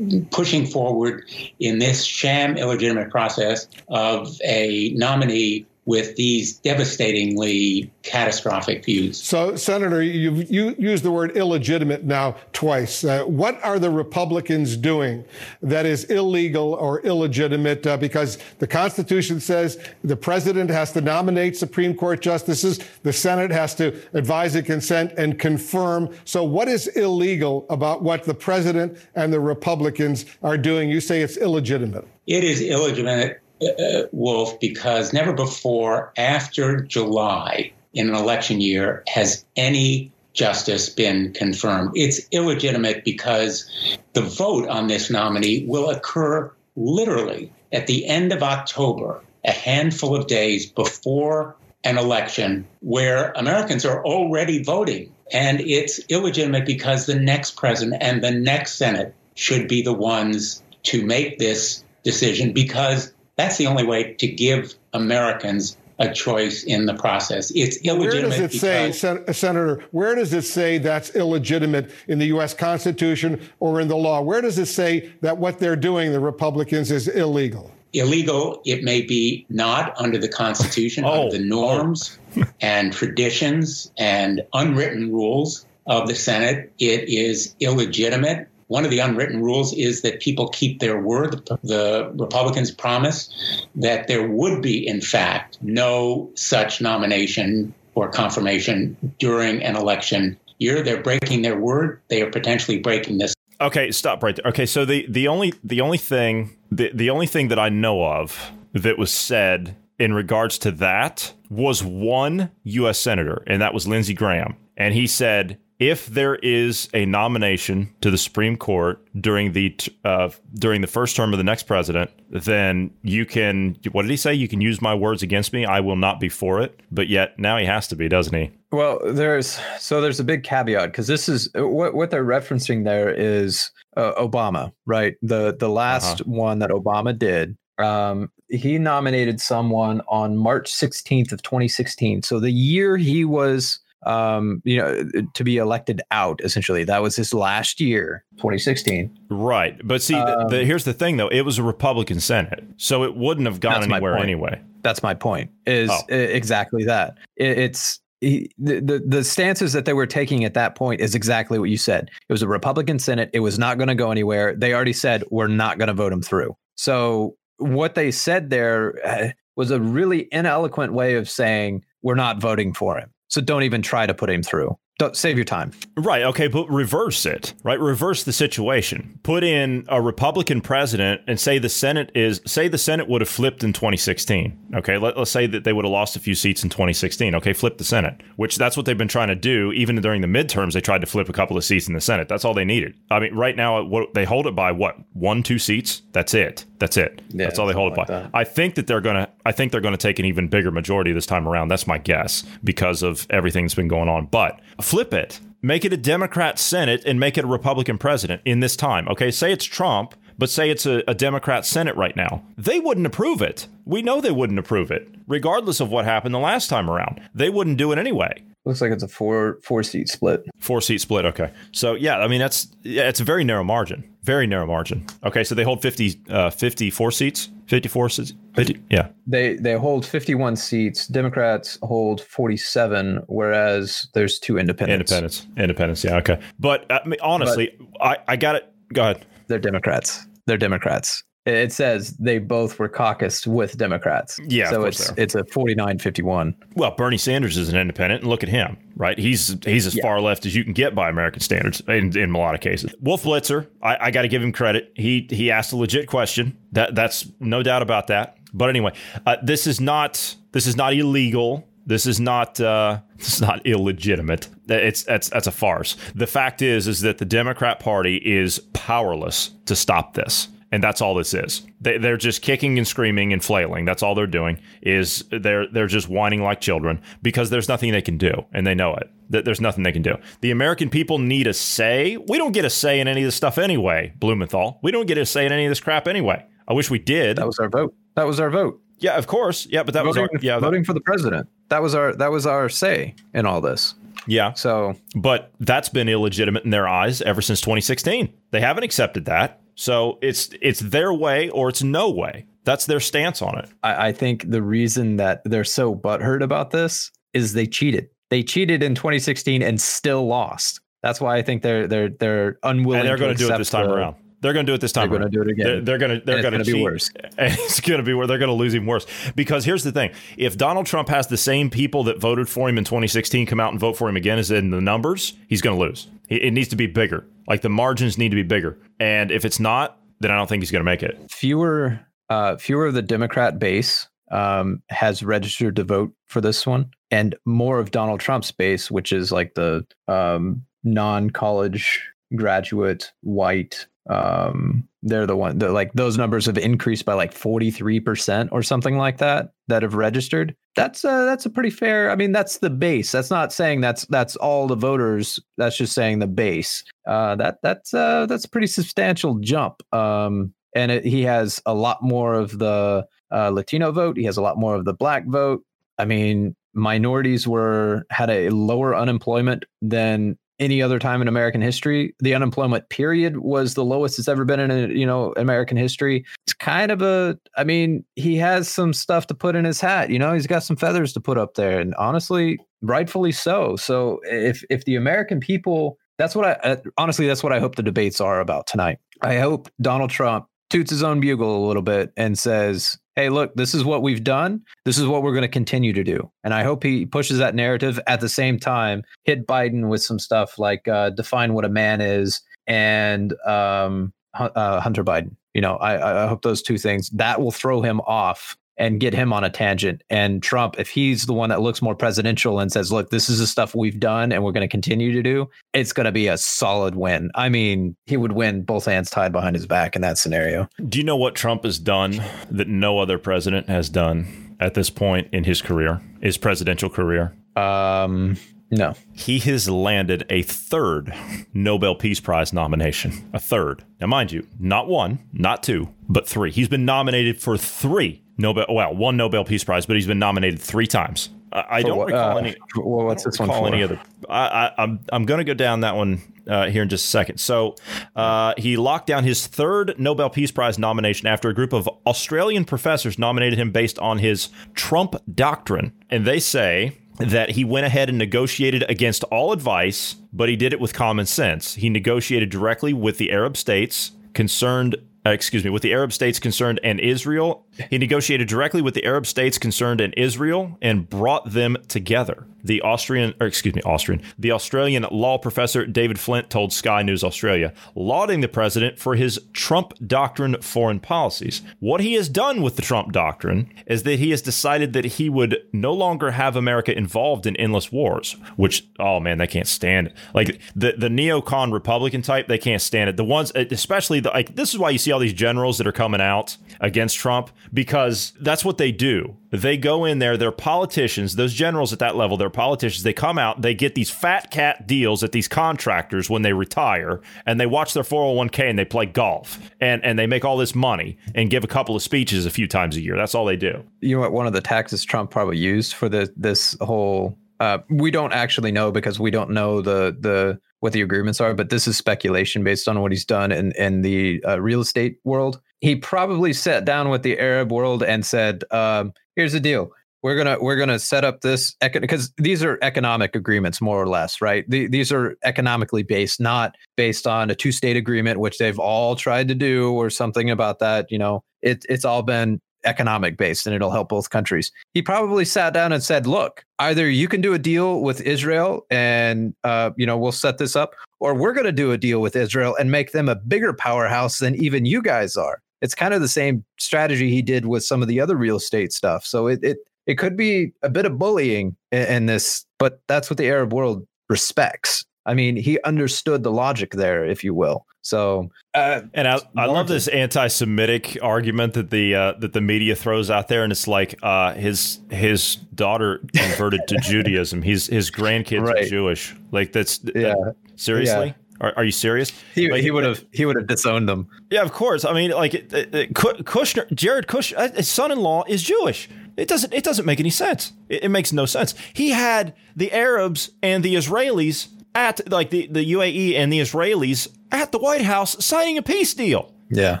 pushing forward in this sham illegitimate process of a nominee with these devastatingly catastrophic views. So, Senator, you've you used the word illegitimate now twice. Uh, what are the Republicans doing that is illegal or illegitimate? Uh, because the Constitution says the president has to nominate Supreme Court justices, the Senate has to advise and consent and confirm. So, what is illegal about what the president and the Republicans are doing? You say it's illegitimate. It is illegitimate, uh, Wolf, because never before after July in an election year has any justice been confirmed. It's illegitimate because the vote on this nominee will occur literally at the end of October, a handful of days before an election where Americans are already voting. And it's illegitimate because the next president and the next Senate should be the ones to make this decision because that's the only way to give Americans a choice in the process. It's illegitimate. Where does it say, Sen- Senator, where does it say that's illegitimate in the U.S. Constitution or in the law? Where does it say that what they're doing, the Republicans, is illegal? illegal it may be not under the Constitution, Oh. under the norms oh. and traditions and unwritten rules of the Senate. It is illegitimate one of the unwritten rules is that people keep their word. The, Republicans promised that there would be, in fact, no such nomination or confirmation during an election year. They're breaking their word. They are potentially breaking this. Okay, stop right there. Okay, so the the only the only thing the, the only thing that I know of that was said in regards to that was one U.S. senator, and that was Lindsey Graham, and he said if there is a nomination to the Supreme Court during the uh, during the first term of the next president, then you can. What did he say? You can use my words against me. I will not be for it. But yet now he has to be, doesn't he? Well, there's so there's a big caveat because this is what what they're referencing there is uh, Obama, right? The the last uh-huh. one that Obama did. Um, he nominated someone on March 16th of 2016. So the year he was um, you know, to be elected out. Essentially, that was his last year, 2016. Right, but see, um, the, the, here's the thing, though: it was a Republican Senate, so it wouldn't have gone anywhere anyway. That's my point. Is oh. exactly that. It, it's he, the, the the stances that they were taking at that point is exactly what you said. It was a Republican Senate. It was not going to go anywhere. They already said we're not going to vote him through. So what they said there uh, was a really ineloquent way of saying we're not voting for him. So don't even try to put him through. Don't save your time. Right. Okay. But reverse it. Right. Reverse the situation. Put in a Republican president and say the Senate is say the Senate would have flipped in 2016. Okay. Let, us say that they would have lost a few seats in 2016. Okay. Flip the Senate, which that's what they've been trying to do. Even during the midterms, they tried to flip a couple of seats in the Senate. That's all they needed. I mean, right now, what they hold it by what one, two seats. That's it. That's it. Yeah, That's all they hold it by. That. I think that they're gonna. I think they're gonna take an even bigger majority this time around. That's my guess because of everything that's been going on. But flip it. Make it a Democrat Senate and make it a Republican president in this time. Okay, say it's Trump, but say it's a, a Democrat Senate right now. They wouldn't approve it. We know they wouldn't approve it, regardless of what happened the last time around. They wouldn't do it anyway. Looks like it's a four four seat split. Four seat split. Okay. So yeah, I mean that's yeah, it's a very narrow margin. Very narrow margin. Okay, so they hold 50, uh, 54 seats. 54 seats. 50, yeah. They they hold 51 seats. Democrats hold 47, whereas there's two independents. Independents. Independents. Yeah. Okay. But I mean, honestly, but I I got it. Go ahead. They're Democrats. They're Democrats. It says they both were caucused with Democrats. Yeah, so it's it's a 49-51. Well, Bernie Sanders is an independent, and look at him, right? He's he's as yeah. far left as you can get by American standards in, in a lot of cases. Wolf Blitzer, I, I got to give him credit. He he asked a legit question. That that's no doubt about that. But anyway, uh, this is not this is not illegal. This is not uh, is not illegitimate. It's that's that's a farce. The fact is is that the Democrat Party is powerless to stop this and that's all this is. They, they're just kicking and screaming and flailing. That's all they're doing. Is they're they're just whining like children because there's nothing they can do, and they know it. There's nothing they can do. The American people need a say. We don't get a say in any of this stuff anyway, Blumenthal. We don't get a say in any of this crap anyway. I wish we did. That was our vote. That was our vote. Yeah, of course. Yeah, but that voting, was our yeah voting that, for the president. That was our that was our say in all this. Yeah. So, but that's been illegitimate in their eyes ever since 2016. They haven't accepted that. So it's it's their way or it's no way. That's their stance on it. I, I think the reason that they're so butthurt about this is they cheated. They cheated in 2016 and still lost. That's why I think they're they're they're unwilling. And they're going to do it this time the, around. They're going to do it this time. They're going to do it again. They're, they're going to they're going to be worse. And it's going to be where they're going to lose even worse. Because here's the thing: if Donald Trump has the same people that voted for him in 2016 come out and vote for him again as in the numbers, he's going to lose. It needs to be bigger. Like the margins need to be bigger. And if it's not, then I don't think he's going to make it. Fewer, uh, fewer of the Democrat base um, has registered to vote for this one, and more of Donald Trump's base, which is like the um, non-college graduate white um they're the one that like those numbers have increased by like 43% or something like that that have registered. That's uh that's a pretty fair i mean that's the base. That's not saying that's that's all the voters. That's just saying the base. Uh that that's uh that's a pretty substantial jump. Um and it, he has a lot more of the uh, latino vote. He has a lot more of the black vote. I mean minorities were had a lower unemployment than any other time in American history. The unemployment period was the lowest it's ever been in you know American history. It's kind of a I mean, he has some stuff to put in his hat, you know, he's got some feathers to put up there and honestly, rightfully so. So if if the American people That's what I uh, honestly. That's what I hope the debates are about tonight. I hope Donald Trump toots his own bugle a little bit and says, "Hey, look, this is what we've done. This is what we're going to continue to do." And I hope he pushes that narrative at the same time. Hit Biden with some stuff like uh, define what a man is and um, uh, Hunter Biden. You know, I, I hope those two things that will throw him off and get him on a tangent. And Trump, if he's the one that looks more presidential and says, look, this is the stuff we've done and we're going to continue to do, it's going to be a solid win. I mean, he would win both hands tied behind his back in that scenario. Do you know what Trump has done that no other president has done at this point in his career, his presidential career? Um, no. He has landed a third Nobel Peace Prize nomination. A third. Now, mind you, not one, not two, but three. He's been nominated for three Nobel, well, one Nobel Peace Prize, but he's been nominated three times. I, I don't what, recall uh, any. Well, what's this one for? Any other? I, I, I'm I'm going to go down that one uh, here in just a second. So uh, he locked down his third Nobel Peace Prize nomination after a group of Australian professors nominated him based on his Trump doctrine, and they say that he went ahead and negotiated against all advice, but he did it with common sense. He negotiated directly with the Arab states concerned uh, excuse me, with the Arab states concerned and Israel. He negotiated directly with the Arab states concerned and Israel and brought them together. The Austrian, or excuse me, Austrian, the Australian law professor David Flint told Sky News Australia, lauding the president for his Trump doctrine foreign policies. What he has done with the Trump doctrine is that he has decided that he would no longer have America involved in endless wars, which, oh man, they can't stand it. Like the, the neocon Republican type, they can't stand it. The ones, especially the, like, this is why you see all these generals that are coming out against Trump because that's what they do. They go in there, they're politicians, those generals at that level, they're politicians. They come out, they get these fat cat deals at these contractors when they retire, and they watch their 401k and they play golf and, and they make all this money and give a couple of speeches a few times a year. That's all they do. You know what? One of the taxes Trump probably used for the, this whole uh, we don't actually know because we don't know the the what the agreements are, but this is speculation based on what he's done in in the uh, real estate world. He probably sat down with the Arab world and said, um, "Here's the deal: we're gonna we're gonna set up this because these are economic agreements more or less, right? The, these are economically based, not based on a two state agreement, which they've all tried to do or something about that. You know, it, it's all been economic based and it'll help both countries. He probably sat down and said, look, either you can do a deal with Israel and, uh, you know, we'll set this up, or we're going to do a deal with Israel and make them a bigger powerhouse than even you guys are. It's kind of the same strategy he did with some of the other real estate stuff. So it, it, it could be a bit of bullying in, in this, but that's what the Arab world respects. I mean, he understood the logic there, if you will. So, uh, and I, I love this anti-Semitic argument that the uh, that the media throws out there, and it's like uh, his his daughter converted to Judaism. He's his grandkids right. are Jewish. Like that's yeah. That, seriously. Yeah. Are, are, you serious? He, like, he would have he would have disowned them. Yeah, of course. I mean, like it, it, Kushner, Jared Kushner, uh, his son-in-law is Jewish. It doesn't it doesn't make any sense. It, it makes no sense. He had the Arabs and the Israelis at like the, the UAE and the Israelis at the White House signing a peace deal. Yeah.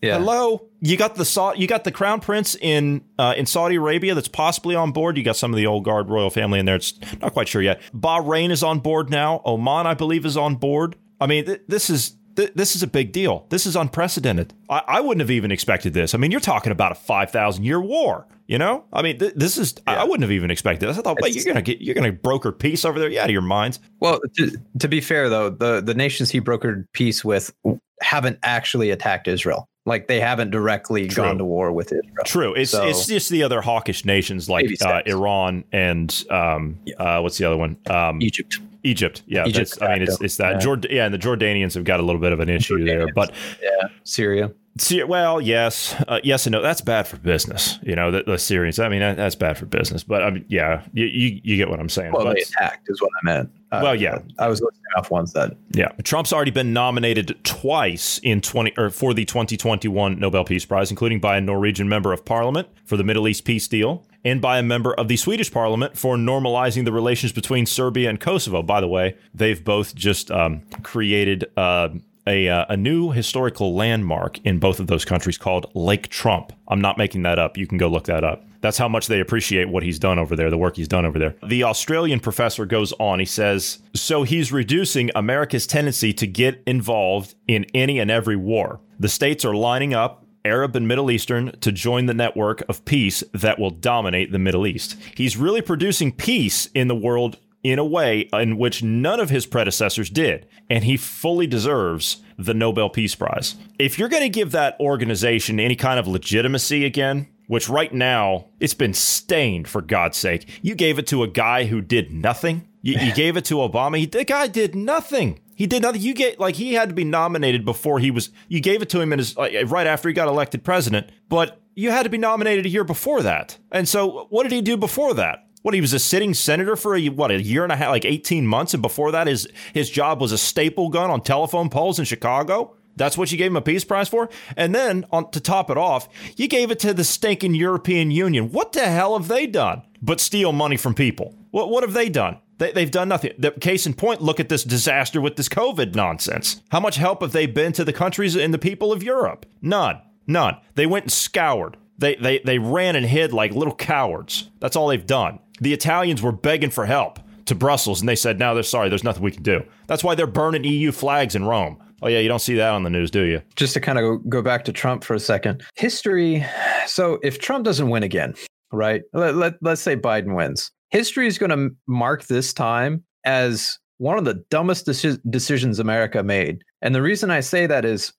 Yeah. Hello, you got the you got the crown prince in uh, in Saudi Arabia that's possibly on board. You got some of the old guard royal family in there. It's not quite sure yet. Bahrain is on board now. Oman, I believe, is on board. I mean, th- this is th- this is a big deal. This is unprecedented. I-, I wouldn't have even expected this. I mean, you're talking about a five thousand year war. You know, I mean, th- this is yeah. I wouldn't have even expected this. I thought, wait, you're gonna get you're gonna broker peace over there? You out of your minds? Well, to, to be fair though, the the nations he brokered peace with haven't actually attacked Israel. Like they haven't directly True. gone to war with Israel. True. It's so, it's just the other hawkish nations like uh, Iran and um, yeah. uh, what's the other one? Um, Egypt. Egypt, yeah. Egypt I mean, it's, it's that. Yeah. Jord- yeah, and the Jordanians have got a little bit of an issue there, but yeah, Syria. See, well, yes, uh, yes and no. That's bad for business. You know, the, the Syrians. I mean, that, that's bad for business. But I mean, yeah, you, you, you get what I'm saying. Well, but, they attacked is what I meant. Uh, well, yeah, I was listening off ones that. Yeah, Trump's already been nominated twice in twenty or for the 2021 Nobel Peace Prize, including by a Norwegian member of Parliament for the Middle East peace deal, and by a member of the Swedish Parliament for normalizing the relations between Serbia and Kosovo. By the way, they've both just um, created. Uh, a, uh, a new historical landmark in both of those countries called Lake Trump. I'm not making that up. You can go look that up. That's how much they appreciate what he's done over there, the work he's done over there. The Australian professor goes on. He says So he's reducing America's tendency to get involved in any and every war. The states are lining up Arab and Middle Eastern to join the network of peace that will dominate the Middle East. He's really producing peace in the world in a way in which none of his predecessors did, and he fully deserves the Nobel Peace Prize. If you're going to give that organization any kind of legitimacy again, which right now it's been stained for God's sake, you gave it to a guy who did nothing. You, you gave it to Obama. He, the guy did nothing. He did nothing. You get like he had to be nominated before he was. You gave it to him in his like, right after he got elected president, but you had to be nominated a year before that. And so, what did he do before that? What he was a sitting senator for a what a year and a half, like eighteen months, and before that, his his job was a staple gun on telephone poles in Chicago. That's what you gave him a peace prize for. And then on to top it off, you gave it to the stinking European Union. What the hell have they done but steal money from people? What what have they done? They, they've done nothing. The case in point, look at this disaster with this COVID nonsense. How much help have they been to the countries and the people of Europe? None. None. They went and scoured. They, they, they ran and hid like little cowards. That's all they've done. The Italians were begging for help to Brussels, and they said, no, they're sorry, there's nothing we can do. That's why they're burning EU flags in Rome. Oh, yeah, you don't see that on the news, do you? Just to kind of go back to Trump for a second. History. So if Trump doesn't win again, right? Let, let, let's say Biden wins history is going to mark this time as one of the dumbest deci- decisions America made. And the reason I say that is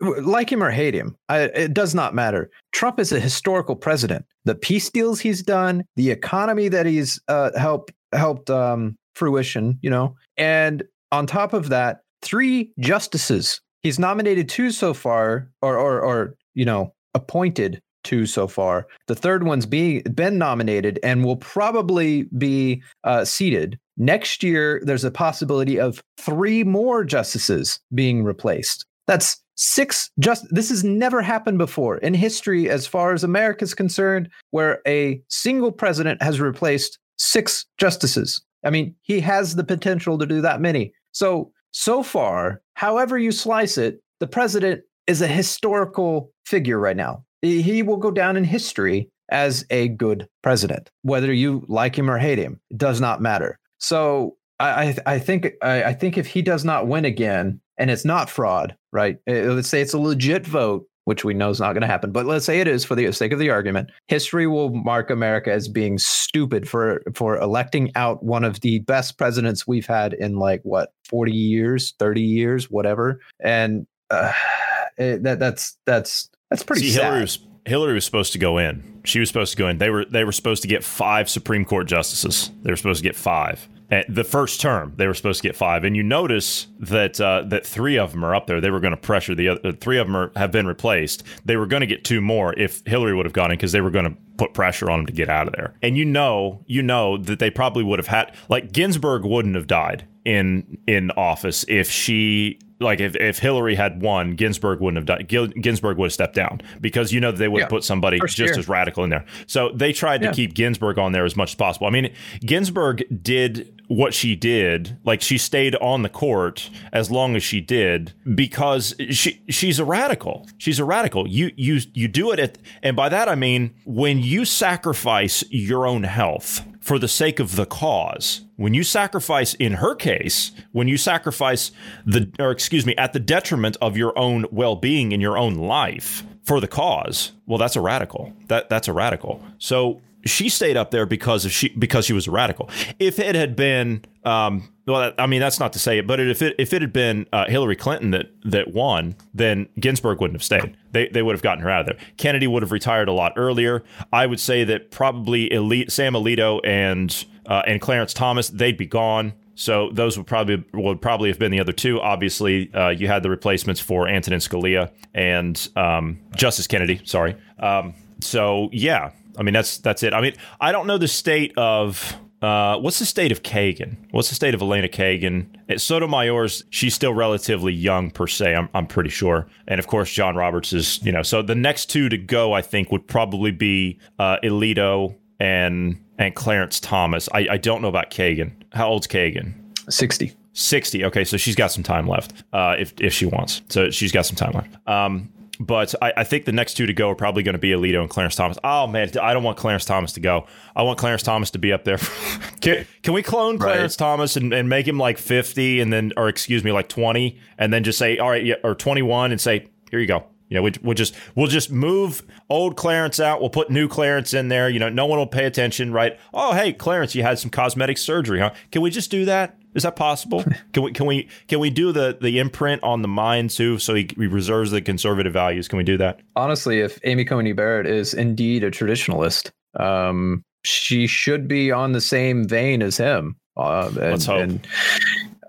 like him or hate him, I, it does not matter. Trump is a historical president. The peace deals he's done, the economy that he's uh, helped helped um, fruition, you know, and on top of that, three justices. He's nominated two so far, or or, or you know, appointed two so far. The third one's being been nominated and will probably be uh, seated next year. There's a possibility of three more justices being replaced. That's six. Just this has never happened before in history, as far as America is concerned, where a single president has replaced six justices. I mean, he has the potential to do that many. So so far, however you slice it, the president is a historical figure right now he will go down in history as a good president. Whether you like him or hate him, it does not matter. So I, I think I, I think if he does not win again, and it's not fraud, right? Uh, let's say it's a legit vote, which we know is not going to happen, but let's say it is for the sake of the argument. History will mark America as being stupid for for electing out one of the best presidents we've had in like what forty years, thirty years, whatever, and uh, it, that that's that's that's pretty See, sad. Hillary was, Hillary was supposed to go in. She was supposed to go in. They were they were supposed to get five Supreme Court justices. They were supposed to get five. At the first term, they were supposed to get five, and you notice that uh, that three of them are up there. They were going to pressure the other. Three of them are, have been replaced. They were going to get two more if Hillary would have gone in because they were going to put pressure on them to get out of there. And you know, you know that they probably would have had like Ginsburg wouldn't have died in in office if she like if, if Hillary had won, Ginsburg wouldn't have done. Ginsburg would have stepped down because you know they would yeah. put somebody just year. as radical in there. So they tried yeah. to keep Ginsburg on there as much as possible. I mean, Ginsburg did what she did, like she stayed on the court as long as she did because she she's a radical. She's a radical. You you you do it at, and by that I mean when you sacrifice your own health for the sake of the cause. When you sacrifice, in her case, when you sacrifice the, or excuse me, at the detriment of your own well being in your own life for the cause, well, that's a radical. That that's a radical. So she stayed up there because of she because she was a radical. If it had been, um, well, I mean that's not to say it, but if it if it had been uh, Hillary Clinton that that won, then Ginsburg wouldn't have stayed. They they would have gotten her out of there. Kennedy would have retired a lot earlier. I would say that probably elite Sam Alito and uh, and Clarence Thomas they'd be gone. So those would probably would probably have been the other two. Obviously, uh, you had the replacements for Antonin Scalia and um, Justice Kennedy. Sorry. Um, so yeah, I mean that's that's it. I mean I don't know the state of uh, what's the state of Kagan? What's the state of Elena Kagan? At Sotomayor's, she's still relatively young per se. I'm, I'm pretty sure, and of course John Roberts is. You know, so the next two to go, I think, would probably be uh, Alito and and Clarence Thomas. I, I don't know about Kagan. How old's Kagan? Sixty. 60 okay so she's got some time left uh, if, if she wants so she's got some time left um, but I, I, think the next two to go are probably going to be Alito and Clarence Thomas. Oh man, I don't want Clarence Thomas to go. I want Clarence Thomas to be up there. can, can we clone Clarence right. Thomas and, and make him like 50 and then, or excuse me, like 20 and then just say, all right, yeah, or 21 and say, here you go. You know, we, we'll just we'll just move old Clarence out. We'll put new Clarence in there. You know, no one will pay attention, right? Oh, hey, Clarence, you had some cosmetic surgery, huh? Can we just do that? Is that possible? can we can we can we do the the imprint on the mind too, so he, he reserves the conservative values? Can we do that? Honestly, if Amy Coney Barrett is indeed a traditionalist, um, she should be on the same vein as him. Uh, and, Let's hope. And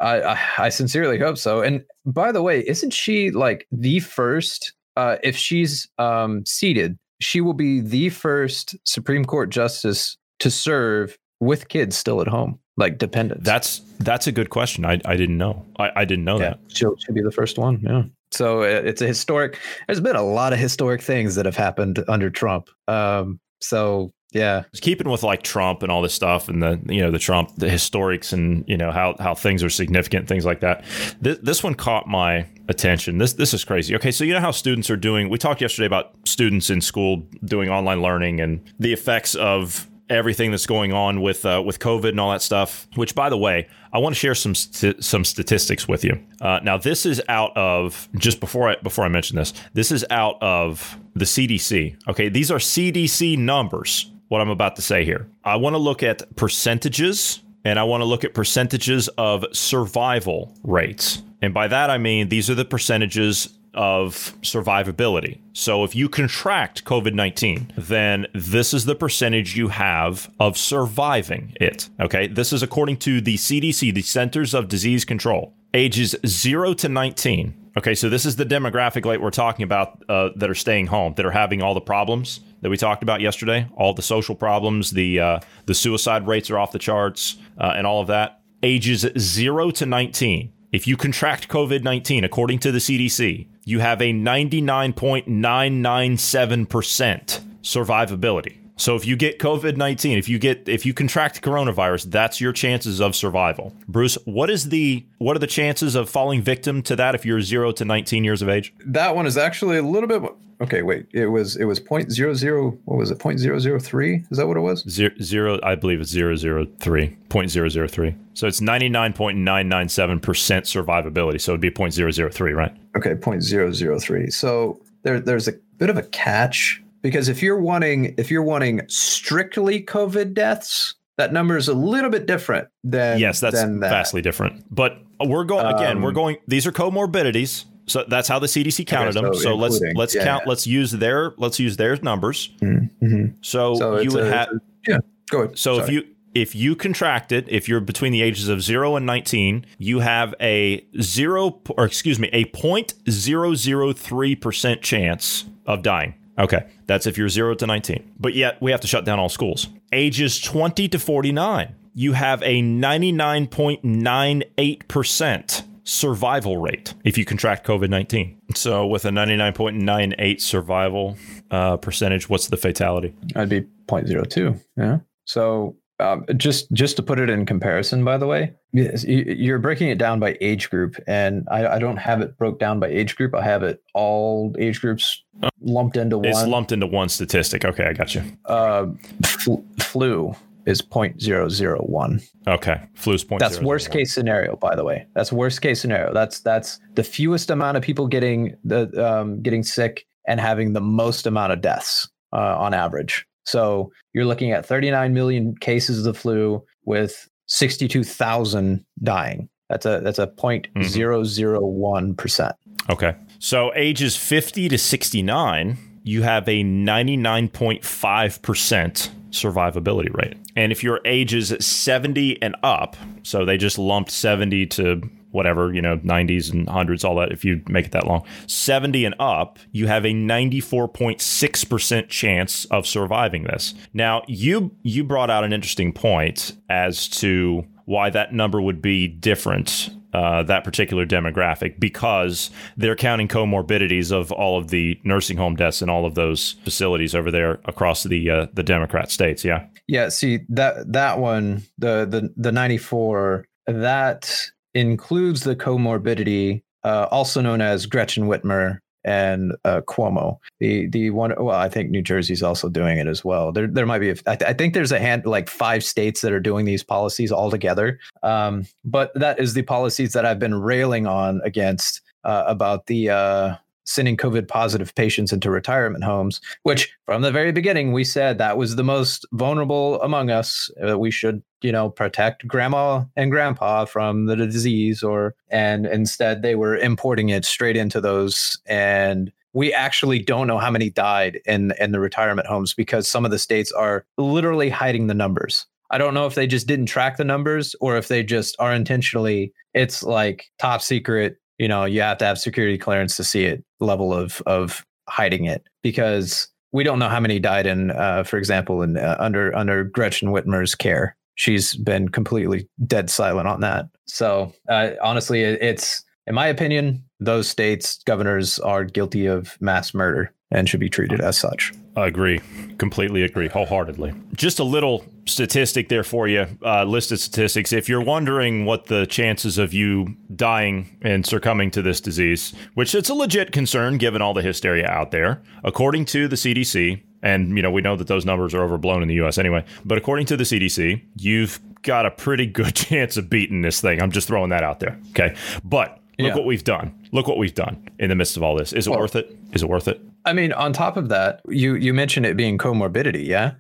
I, I, I sincerely hope so. And by the way, isn't she like the first uh, if she's um, seated, she will be the first Supreme Court justice to serve with kids still at home, like dependents. That's that's a good question. I, I didn't know. I, I didn't know yeah, that. She'll, she'll be the first one. Yeah. So uh, it's a historic. There's been a lot of historic things that have happened under Trump. Um, so yeah. Keeping with like Trump and all this stuff and the you know the Trump the historics and you know how how things are significant things like that. This, this one caught my attention. This this is crazy. Okay, so you know how students are doing we talked yesterday about students in school doing online learning and the effects of everything that's going on with uh, with COVID and all that stuff. Which, by the way, I want to share some st- some statistics with you. Uh, now, this is out of just before I before I mention this. This is out of the CDC. Okay, these are CDC numbers what I'm about to say here. I want to look at percentages and I want to look at percentages of survival rates. And by that, I mean these are the percentages of survivability. So if you contract COVID 19, then this is the percentage you have of surviving it. Okay. This is according to the CDC, the Centers of Disease Control, ages 0 to 19. Okay. So this is the demographic like we're talking about uh, that are staying home, that are having all the problems that we talked about yesterday, all the social problems, the uh, the suicide rates are off the charts, uh, and all of that. Ages zero to nineteen. If you contract COVID nineteen, according to the CDC, you have a ninety nine point nine nine seven percent survivability. So if you get COVID-19, if you get if you contract coronavirus, that's your chances of survival. Bruce, what is the what are the chances of falling victim to that if you're 0 to 19 years of age? That one is actually a little bit Okay, wait. It was it was point zero zero. What was it? Point zero zero three. Is that what it was? Zero, zero I believe it's zero zero three. Point zero zero three. So it's ninety nine point nine nine seven percent survivability. So it'd be point zero zero three, right? Okay, point zero zero three. So there there's a bit of a catch because if you're wanting if you're wanting strictly COVID deaths, that number is a little bit different than yes, that's than that. vastly different. But we're going again. Um, we're going. These are comorbidities. So that's how the CDC counted okay, so them. So let's let's yeah, count. Yeah. Let's use their let's use their numbers. Mm-hmm. So, so you would have yeah. Go ahead. So Sorry. if you if you contracted, if you're between the ages of zero and nineteen, you have a zero or excuse me a point zero zero three percent chance of dying. Okay, that's if you're zero to nineteen. But yet we have to shut down all schools. Ages twenty to forty nine, you have a ninety nine point nine eight percent survival rate if you contract COVID 19. So, with a 99.98 survival uh, percentage, what's the fatality? I'd be 0.02. Yeah. So, um, just just to put it in comparison, by the way, you're breaking it down by age group, and I, I don't have it broke down by age group. I have it all age groups lumped into one. It's lumped into one statistic. Okay, I got you. Uh, fl- flu is 0.001. Okay. Flu's point. That's worst case scenario, by the way. That's worst case scenario. That's that's the fewest amount of people getting the um, getting sick and having the most amount of deaths uh, on average. So you're looking at 39 million cases of the flu with 62,000 dying. That's a that's a mm-hmm. 0.001 percent. Okay. So ages 50 to 69, you have a 99.5 percent survivability rate. And if your age is 70 and up, so they just lumped 70 to whatever, you know, 90s and 100s, all that, if you make it that long, 70 and up, you have a 94.6% chance of surviving this. Now, you you brought out an interesting point as to why that number would be different uh, that particular demographic because they're counting comorbidities of all of the nursing home deaths and all of those facilities over there across the uh, the Democrat states. Yeah. Yeah. See that that one the the the ninety four that includes the comorbidity, uh, also known as Gretchen Whitmer and uh, Cuomo. The the one, well, I think New Jersey's also doing it as well. There there might be, a, I, th- I think there's a hand like five states that are doing these policies all together. Um, but that is the policies that I've been railing on against uh, about the uh, sending COVID positive patients into retirement homes, which from the very beginning we said that was the most vulnerable among us. Uh, we should, you know, protect grandma and grandpa from the disease, or and instead they were importing it straight into those and. We actually don't know how many died in in the retirement homes because some of the states are literally hiding the numbers. I don't know if they just didn't track the numbers or if they just are intentionally. It's like top secret you know you have to have security clearance to see it level of of hiding it because we don't know how many died in uh, for example in uh, under under Gretchen Whitmer's care. She's been completely dead silent on that. So uh, honestly it's in my opinion those states governors are guilty of mass murder and should be treated as such. I agree. Completely agree wholeheartedly. Just a little statistic there for you, uh, listed statistics. If you're wondering what the chances of you dying and succumbing to this disease, which it's a legit concern given all the hysteria out there, according to the CDC, and you know we know that those numbers are overblown in the US anyway, but according to the CDC, you've got a pretty good chance of beating this thing. I'm just throwing that out there. Okay. But look yeah. what we've done. Look what we've done in the midst of all this. Is it well, worth it? Is it worth it? I mean, on top of that, you you mentioned it being comorbidity, yeah?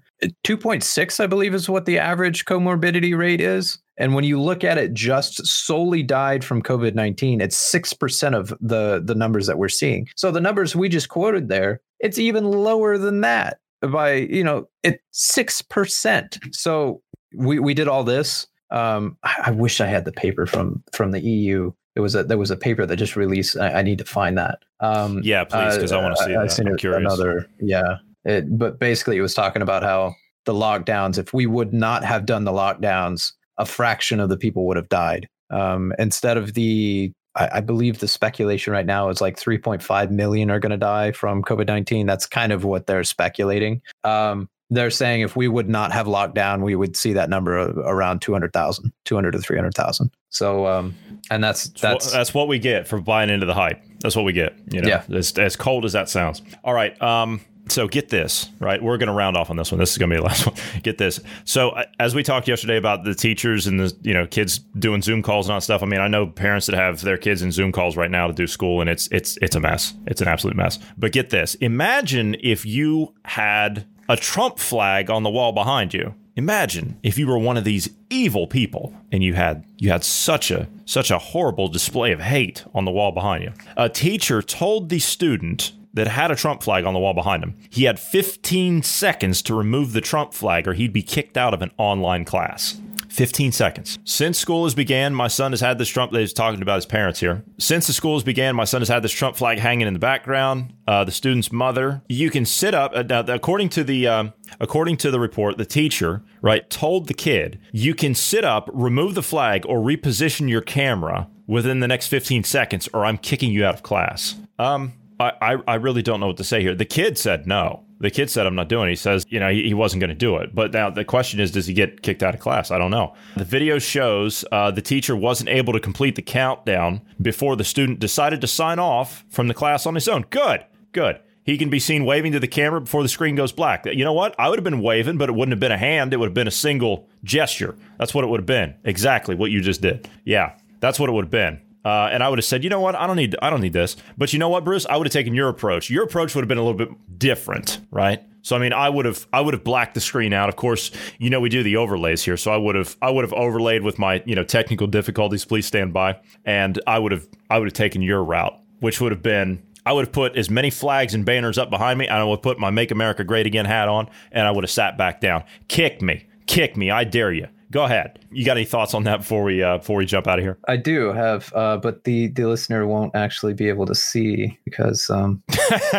2.6 I believe is what the average comorbidity rate is. And when you look at it just solely died from COVID-19, it's 6% of the the numbers that we're seeing. So the numbers we just quoted there, it's even lower than that by, you know, it 6%. So we we did all this um, I, I, wish I had the paper from from the EU there was a there was a paper that just released. I, I need to find that. Um, yeah, please, because uh, I want to see I, that. I I'm curious. Another, yeah. It, but basically, it was talking about how the lockdowns. If we would not have done the lockdowns, a fraction of the people would have died. Um, instead of the, I, I believe the speculation right now is like 3.5 million are going to die from COVID 19. That's kind of what they're speculating. Um, they're saying if we would not have lockdown, we would see that number around 200,000, 200 to 300,000. So, um, and that's, that's, that's what we get for buying into the hype. That's what we get, you know, yeah. as, as cold as that sounds. All right. Um, so get this right we're going to round off on this one this is going to be the last one get this so uh, as we talked yesterday about the teachers and the you know kids doing zoom calls and all that stuff i mean i know parents that have their kids in zoom calls right now to do school and it's it's it's a mess it's an absolute mess but get this imagine if you had a Trump flag on the wall behind you. Imagine if you were one of these evil people and you had you had such a such a horrible display of hate on the wall behind you. A teacher told the student that had a Trump flag on the wall behind him. He had 15 seconds to remove the Trump flag or he'd be kicked out of an online class. 15 seconds. Since school has began, my son has had this Trump. He's talking about his parents here. Since the schools began, my son has had this Trump flag hanging in the background. Uh, the student's mother. You can sit up. Uh, according to the um, according to the report, the teacher right told the kid you can sit up, remove the flag, or reposition your camera within the next 15 seconds, or I'm kicking you out of class. Um, I, I, I really don't know what to say here. The kid said no the kid said, I'm not doing it. He says, you know, he, he wasn't going to do it. But now the question is, does he get kicked out of class? I don't know. The video shows uh, the teacher wasn't able to complete the countdown before the student decided to sign off from the class on his own. Good, good. He can be seen waving to the camera before the screen goes black. You know what? I would have been waving, but it wouldn't have been a hand. It would have been a single gesture. That's what it would have been. Exactly what you just did. Yeah, that's what it would have been. Uh, and I would have said, you know what, I don't need, I don't need this. But you know what, Bruce, I would have taken your approach. Your approach would have been a little bit different, right? So I mean, I would have, I would have blacked the screen out. Of course, you know we do the overlays here, so I would have, I would have overlaid with my, you know, technical difficulties. Please stand by, and I would have, I would have taken your route, which would have been I would have put as many flags and banners up behind me, and I would have put my Make America Great Again hat on, and I would have sat back down. Kick me. Kick me. I dare you. Go ahead. You got any thoughts on that before we uh, before we jump out of here? I do have, uh, but the the listener won't actually be able to see because. Um...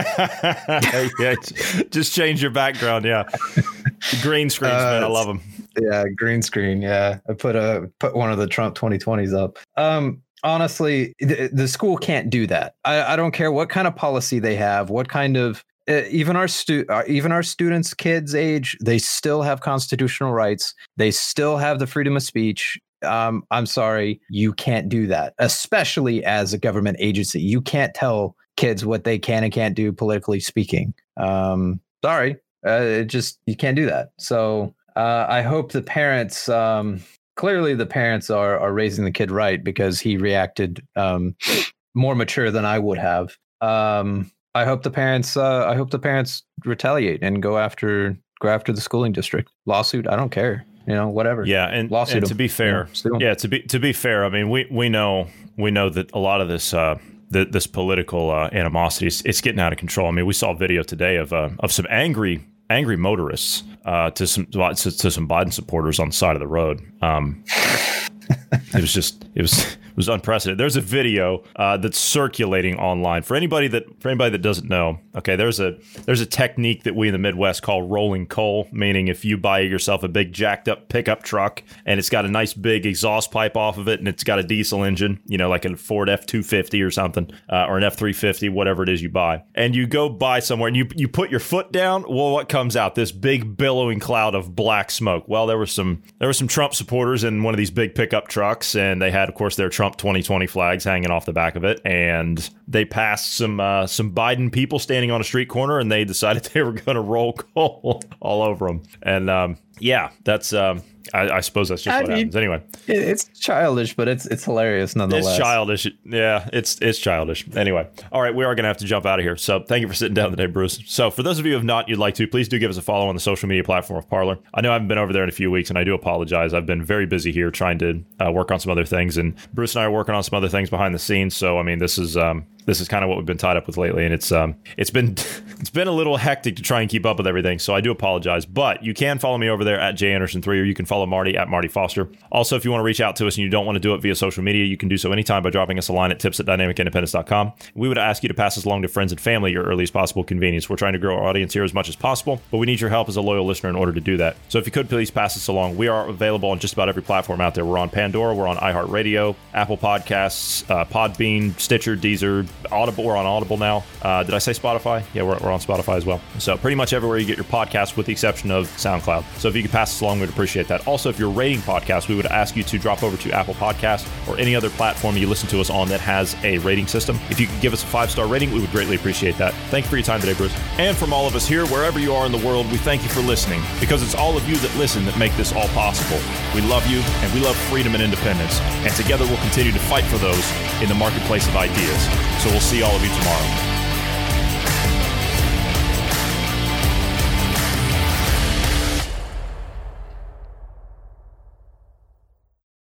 yeah, just change your background. Yeah, green screens, uh, man. I love them. Yeah, green screen. Yeah, I put a put one of the Trump 2020s up. Um, honestly, the, the school can't do that. I, I don't care what kind of policy they have, what kind of even our stu- uh, even our students kids age they still have constitutional rights they still have the freedom of speech um, i'm sorry you can't do that especially as a government agency you can't tell kids what they can and can't do politically speaking. Um, sorry, uh, it just you can't do that. So uh, I hope the parents. Um, clearly, the parents are are raising the kid right because he reacted um, more mature than I would have. I hope the parents. Uh, I hope the parents retaliate and go after go after the schooling district lawsuit. I don't care. You know, whatever. Yeah, and, and to be fair, yeah, yeah, to be to be fair, I mean, we we know we know that a lot of this. Uh, the, this political uh, animosity is it's getting out of control. I mean, we saw a video today of uh, of some angry angry motorists uh, to some to, to, some Biden supporters on the side of the road. Um, it was just it was was unprecedented. There's a video uh, that's circulating online for anybody that for anybody that doesn't know. Okay, there's a there's a technique that we in the Midwest call rolling coal, meaning if you buy yourself a big jacked up pickup truck and it's got a nice big exhaust pipe off of it and it's got a diesel engine, you know, like a Ford F two fifty or something, uh, or an F three fifty, whatever it is you buy, and you go buy somewhere and you you put your foot down. Well, what comes out? This big billowing cloud of black smoke. Well, there were some there were some Trump supporters in one of these big pickup trucks, and they had, of course, their Trump 2020 flags hanging off the back of it, and they passed some uh, some Biden people standing on a street corner, and they decided they were going to roll coal all over them. And um, yeah, that's um, I, I, suppose that's just I what mean, happens anyway. It's childish, but it's it's hilarious nonetheless. It's childish. Yeah, it's it's childish. Anyway, all right, we are going to have to jump out of here. So thank you for sitting down today, Bruce. So for those of you who have not, you'd like to, please do give us a follow on the social media platform of Parler. I know I haven't been over there in a few weeks, and I do apologize. I've been very busy here trying to uh, work on some other things, and Bruce and I are working on some other things behind the scenes. So I mean, this is um, this is kind of what we've been tied up with lately, and it's um it's been it's been a little hectic to try and keep up with everything. So I do apologize, but you can follow me over there at Jay Anderson three, or you can follow Marty at Marty Foster. Also, if you want to reach out to us and you don't want to do it via social media, you can do so anytime by dropping us a line at tips at dynamicindependence.com. We would ask you to pass us along to friends and family your earliest possible convenience. We're trying to grow our audience here as much as possible, but we need your help as a loyal listener in order to do that. So if you could please pass us along. We are available on just about every platform out there. We're on Pandora, we're on iHeartRadio, Apple Podcasts, uh, Podbean, Stitcher, Deezer, Audible. We're on Audible now. Uh, did I say Spotify? Yeah, we're, we're on Spotify as well. So pretty much everywhere you get your podcast, with the exception of SoundCloud. So if you could pass us along, we'd appreciate that. Also, if you're rating podcasts, we would ask you to drop over to Apple Podcasts or any other platform you listen to us on that has a rating system. If you could give us a five star rating, we would greatly appreciate that. Thank you for your time today, Bruce. And from all of us here, wherever you are in the world, we thank you for listening because it's all of you that listen that make this all possible. We love you and we love freedom and independence. And together we'll continue to fight for those in the marketplace of ideas. So we'll see all of you tomorrow.